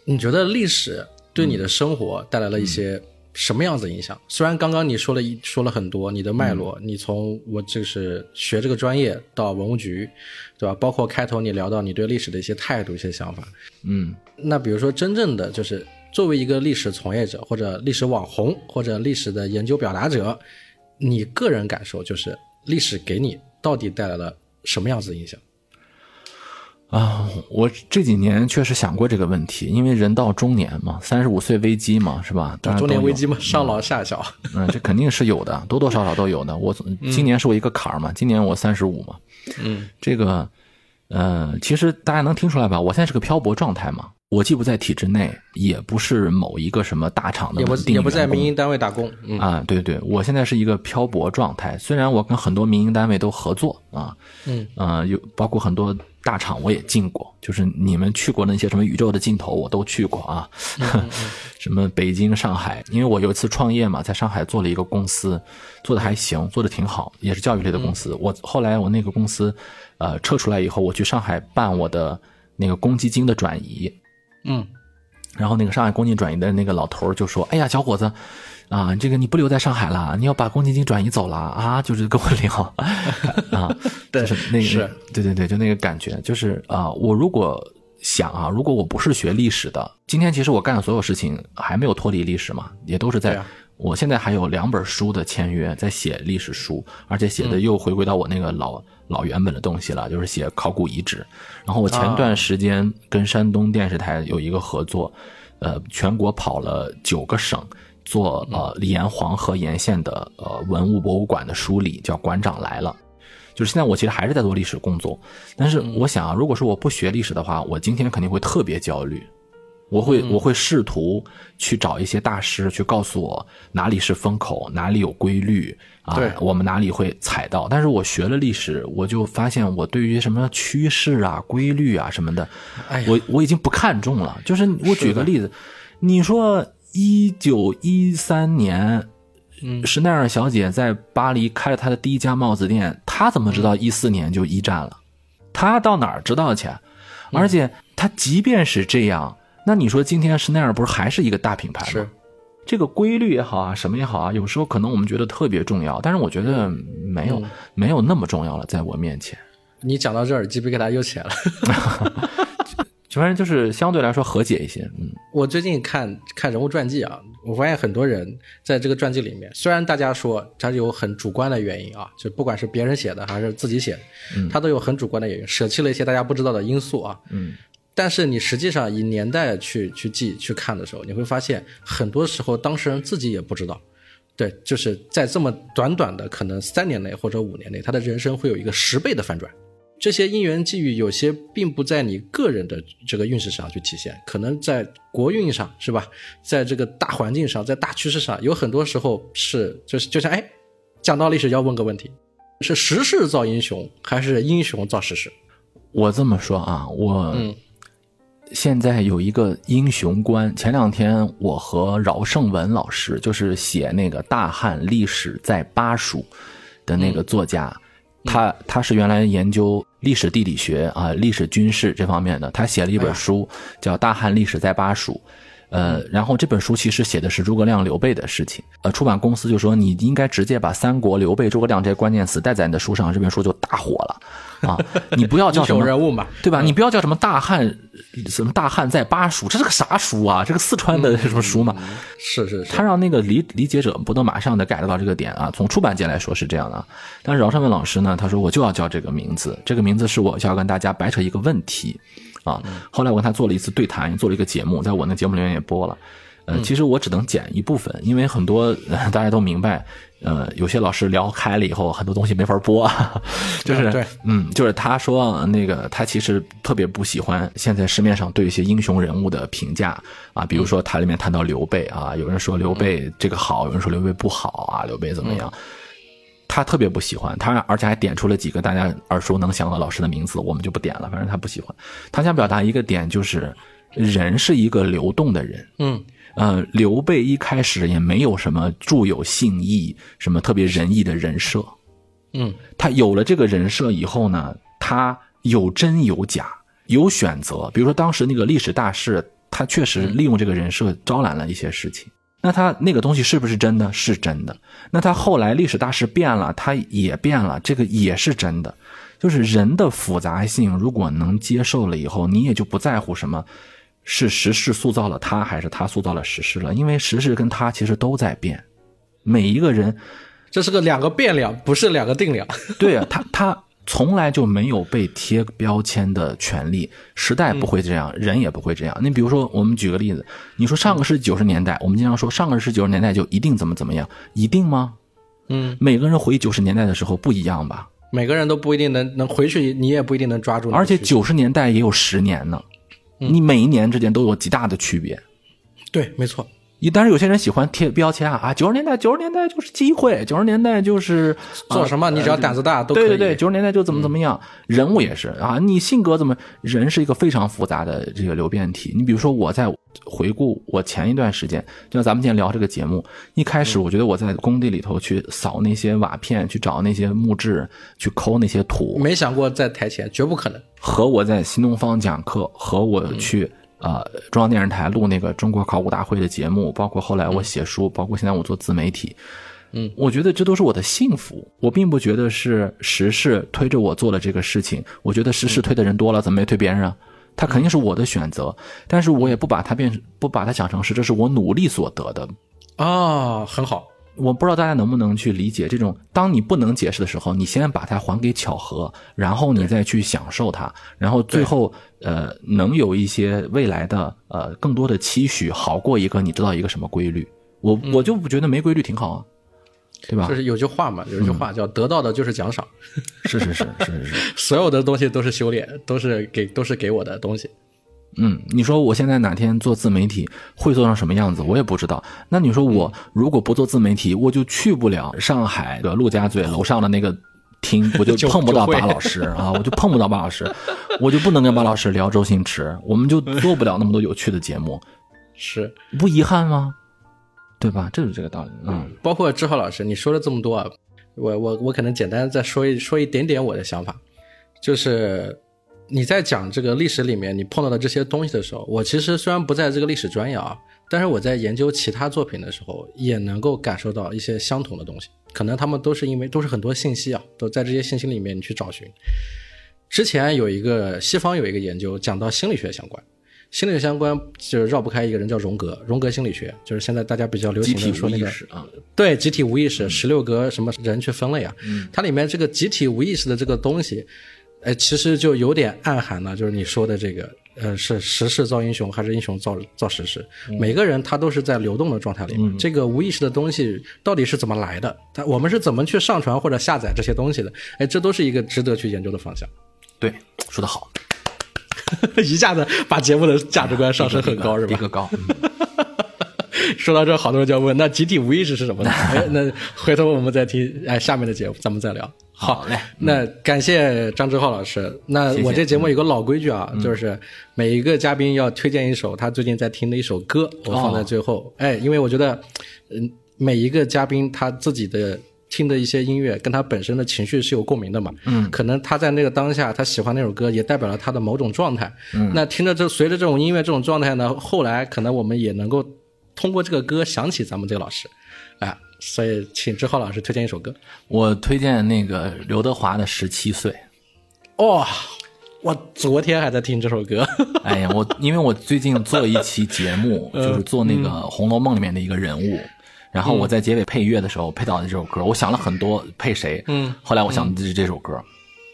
你觉得历史对你的生活带来了一些什么样子的影响？虽然刚刚你说了一说了很多你的脉络，你从我就是学这个专业到文物局，对吧？包括开头你聊到你对历史的一些态度、一些想法。嗯那比如说，真正的就是作为一个历史从业者，或者历史网红，或者历史的研究表达者，你个人感受就是历史给你到底带来了什么样子的影响？啊，我这几年确实想过这个问题，因为人到中年嘛，三十五岁危机嘛，是吧？中年危机嘛，上老下小。嗯，这肯定是有的，多多少少都有的。我今年是我一个坎儿嘛，今年我三十五嘛，嗯，这个，呃，其实大家能听出来吧？我现在是个漂泊状态嘛，我既不在体制内，也不是某一个什么大厂的也不也不在民营单位打工，嗯啊，对对，我现在是一个漂泊状态。虽然我跟很多民营单位都合作啊，嗯，呃，有包括很多大厂我也进过，就是你们去过那些什么宇宙的尽头我都去过啊，(laughs) 什么北京、上海。因为我有一次创业嘛，在上海做了一个公司，做的还行，做的挺好，也是教育类的公司。我后来我那个公司，呃，撤出来以后，我去上海办我的那个公积金的转移，嗯然后那个上海公积金转移的那个老头就说：“哎呀，小伙子，啊，这个你不留在上海了，你要把公积金转移走了啊！”就是跟我聊 (laughs) 啊，对就是那个，是对对对，就那个感觉，就是啊，我如果想啊，如果我不是学历史的，今天其实我干的所有事情还没有脱离历史嘛，也都是在。啊我现在还有两本书的签约，在写历史书，而且写的嗯又回归到我那个老、老原本的东西了，就是写考古遗址。然后我前啊段时间跟山东电视台有一个合作，呃，全国跑了九个省，做呃沿黄河沿线的呃文物博物馆的梳理，叫馆长来了。就是现在我其实还是在做历史工作，但是我想啊，如果说我不学历史的话，我今天肯定会特别焦虑。我会我会试图去找一些大师去告诉我哪里是风口，哪里有规律啊，我们哪里会踩到。但是我学了历史，我就发现我对于什么趋势啊、规律啊什么的，哎我我已经不看重了。就是我举个例子，你说一九一三年。嗯施奈尔小姐在巴黎开了她的第一家帽子店，她怎么知道一四年就一战了？她到哪儿知道去？而且她即便是这样，那你说今天施奈尔不是还是一个大品牌吗？是这个规律也好啊，什么也好啊，有时候可能我们觉得特别重要，但是我觉得没有、没有那么重要了，在我面前，你讲到这儿，鸡皮疙瘩又起来了。(laughs) 反正就是相对来说和解一些。嗯我最近看看人物传记啊，我发现很多人在这个传记里面，虽然大家说他有很主观的原因啊，就不管是别人写的还是自己写的，他都有很主观的原因，舍弃了一些大家不知道的因素啊。嗯，但是你实际上以年代去去记去看的时候，你会发现很多时候当事人自己也不知道。对，就是在这么短短的可能三年内或者五年内，他的人生会有一个十倍的反转。这些因缘际遇，有些并不在你个人的这个运势上去体现，可能在国运上，是吧？在这个大环境上，在大趋势上，有很多时候是就是就像哎，讲到历史要问个问题：是时势造英雄，还是英雄造时势？我这么说啊，我嗯现在有一个英雄观。前两天我和饶胜文老师，就是写那个《大汉历史在巴蜀》的那个作家，他他是原来研究历史地理学啊、历史军事这方面的，他写了一本书叫《大汉历史在巴蜀》。呃，然后这本书其实写的是诸葛亮、刘备的事情。呃，出版公司就说你应该直接把三国、刘备、诸葛亮这些关键词带在你的书上，这本书就大火了啊！你不要叫什么人物嘛，对吧？你不要叫什么大汉，什么大汉在巴蜀，这是个啥书啊？这个四川的什么书嘛？是是是，他让那个理理解者不能马上的改得到这个点啊？从出版界来说是这样的，但是饶尚文老师呢，他说我就要叫这个名字，这个名字是我就要跟大家掰扯一个问题。啊，后来我跟他做了一次对谈，做了一个节目，在我那节目里面也播了。呃，其实我只能剪一部分，因为很多大家都明白，呃，有些老师聊开了以后，很多东西没法播。(laughs) 就是对，嗯，就是他说那个他其实特别不喜欢现在市面上对一些英雄人物的评价啊，比如说他里面谈到刘备啊，有人说刘备这个好，有人说刘备不好啊，刘备怎么样？他特别不喜欢他，而且还点出了几个大家耳熟能详的老师的名字，我们就不点了。反正他不喜欢。他想表达一个点，就是人是一个流动的人。嗯，呃，刘备一开始也没有什么著有信义、什么特别仁义的人设。嗯，他有了这个人设以后呢，他有真有假，有选择。比如说当时那个历史大事，他确实利用这个人设招揽了一些事情。那他那个东西是不是真的？是真的。那他后来历史大势变了，他也变了，这个也是真的。就是人的复杂性，如果能接受了以后，你也就不在乎什么是时势塑造了他，还是他塑造了时势了，因为时势跟他其实都在变。每一个人，这是个两个变量，不是两个定量。对啊，他他。从来就没有被贴标签的权利，时代不会这样，人也不会这样。你比如说，我们举个例子，你说上个世纪九十年代，我们经常说上个世纪九十年代就一定怎么怎么样，一定吗？嗯，每个人回忆九十年代的时候不一样吧？每个人都不一定能能回去，你也不一定能抓住。而且九十年代也有十年呢，你每一年之间都有极大的区别。对，没错。但是有些人喜欢贴标签啊啊！九十年代，九十年代就是机会，九十年代就是做什么，你只要胆子大都可以。对对对，九十年代就怎么怎么样，人物也是啊，你性格怎么，人是一个非常复杂的这个流变体。你比如说，我在回顾我前一段时间，就像咱们今天聊这个节目，一开始我觉得我在工地里头去扫那些瓦片，去找那些木质，去抠那些土，没想过在台前，绝不可能。和我在新东方讲课，和我去。呃，中央电视台录那个中国考古大会的节目，包括后来我写书，包括现在我做自媒体，嗯，我觉得这都是我的幸福。我并不觉得是时事推着我做了这个事情，我觉得时事推的人多了，怎么没推别人啊？他肯定是我的选择，但是我也不把它变，不把它想成是这是我努力所得的啊，很好。我不知道大家能不能去理解这种，当你不能解释的时候，你先把它还给巧合，然后你再去享受它，然后最后呃能有一些未来的呃更多的期许，好过一个你知道一个什么规律。我我就不觉得没规律挺好啊，对吧？就是有句话嘛，有句话叫得到的就是奖赏，是是是是是，(laughs) 所有的东西都是修炼，都是给都是给我的东西。嗯，你说我现在哪天做自媒体会做成什么样子，我也不知道。那你说我如果不做自媒体，我就去不了上海的陆家嘴楼上的那个厅，我就 (laughs) 碰不到巴老师啊，我就碰不到巴老师，我就不能跟巴老师聊周星驰，我们就做不了那么多有趣的节目，(laughs) 是不遗憾吗？对吧？就是这个道理。嗯，包括志浩老师，你说了这么多，我我我可能简单再说一说一点点我的想法，就是。你在讲这个历史里面你碰到的这些东西的时候，我其实虽然不在这个历史专业啊，但是我在研究其他作品的时候，也能够感受到一些相同的东西。可能他们都是因为都是很多信息啊，都在这些信息里面你去找寻。之前有一个西方有一个研究讲到心理学相关，心理学相关就是绕不开一个人叫荣格，荣格心理学就是现在大家比较流行的说那个啊，对，集体无意识，十六个什么人去分类啊，它里面这个集体无意识的这个东西。哎，其实就有点暗含了，就是你说的这个，呃，是时势造英雄，还是英雄造造时势？每个人他都是在流动的状态里面，这个无意识的东西到底是怎么来的？他我们是怎么去上传或者下载这些东西的？哎，这都是一个值得去研究的方向。对，说得好，(laughs) 一下子把节目的价值观上升很高，(laughs) 是吧？一个高。(laughs) 说到这，好多人就要问，那集体无意识是什么呢？哎，那回头我们再听，哎，下面的节目咱们再聊。好嘞，那感谢张志浩老师。那我这节目有个老规矩啊，就是每一个嘉宾要推荐一首他最近在听的一首歌，我放在最后。哎，因为我觉得，嗯，每一个嘉宾他自己的听的一些音乐跟他本身的情绪是有共鸣的嘛。嗯可能他在那个当下他喜欢那首歌，也代表了他的某种状态。嗯那听着这随着这种音乐这种状态呢，后来可能我们也能够通过这个歌想起咱们这个老师，哎，所以请志浩老师推荐一首歌。我推荐那个刘德华的《十七岁》。哇、我昨天还在听这首歌。(laughs) 哎呀，我因为我最近做一期节目，嗯就是做那个《红楼梦》里面的一个人物，然后我在结尾配乐的时候配到的这首歌，我想了很多配谁，嗯，后来我想的是这首歌，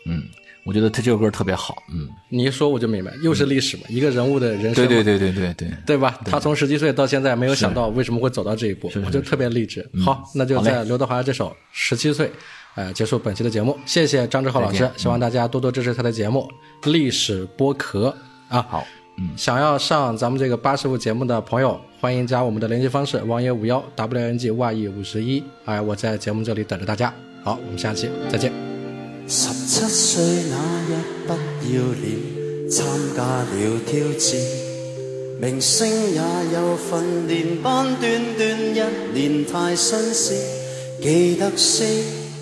嗯，我觉得他这首歌特别好，嗯，你一说我就明白，又是历史嘛，一个人物的人生，对对对对对对，对吧？他从十七岁到现在，没有想到为什么会走到这一步，我就特别励志。好，那就在刘德华这首《十七岁》呃结束本期的节目，谢谢张志浩老师，希望大家多多支持他的节目《历史剥壳》啊。好，嗯，想要上咱们这个八十五节目的朋友，欢迎加我们的联系方式：王爷五幺 W N G Y E 五十一。哎，我在节目这里等着大家。好，我们下期再见。十七歲那日不要臉，參加了挑戰。明星也有訓練班，短短一年太新鮮。記得四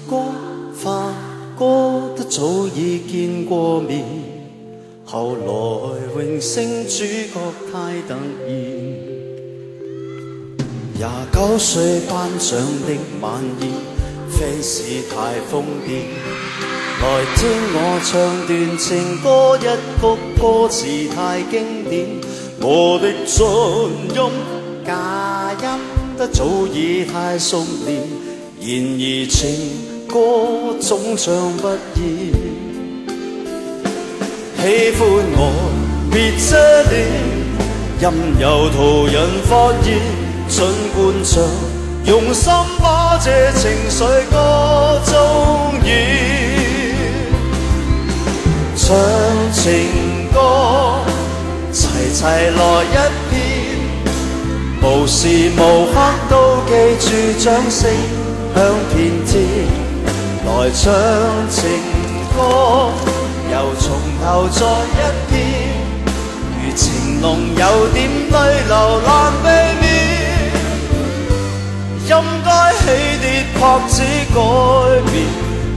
哥、發哥都早已見過面，後來榮升主角太突然。廿九歲頒獎的晚宴，fans 太瘋癲。來聽我唱段情歌，一曲歌詞太經典。我的盡音假音得早已太熟練，然而情歌總唱不厭。喜歡我別遮臉，任由途人發現，盡管唱，用心把這情緒歌中演。唱情歌，齊齊來一遍，無時無刻都記住掌聲響遍天。來唱情歌，又從頭再一遍，如情浓有點淚流难避免。應該起跌拍子改變，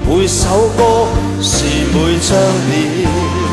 每首歌是每张脸。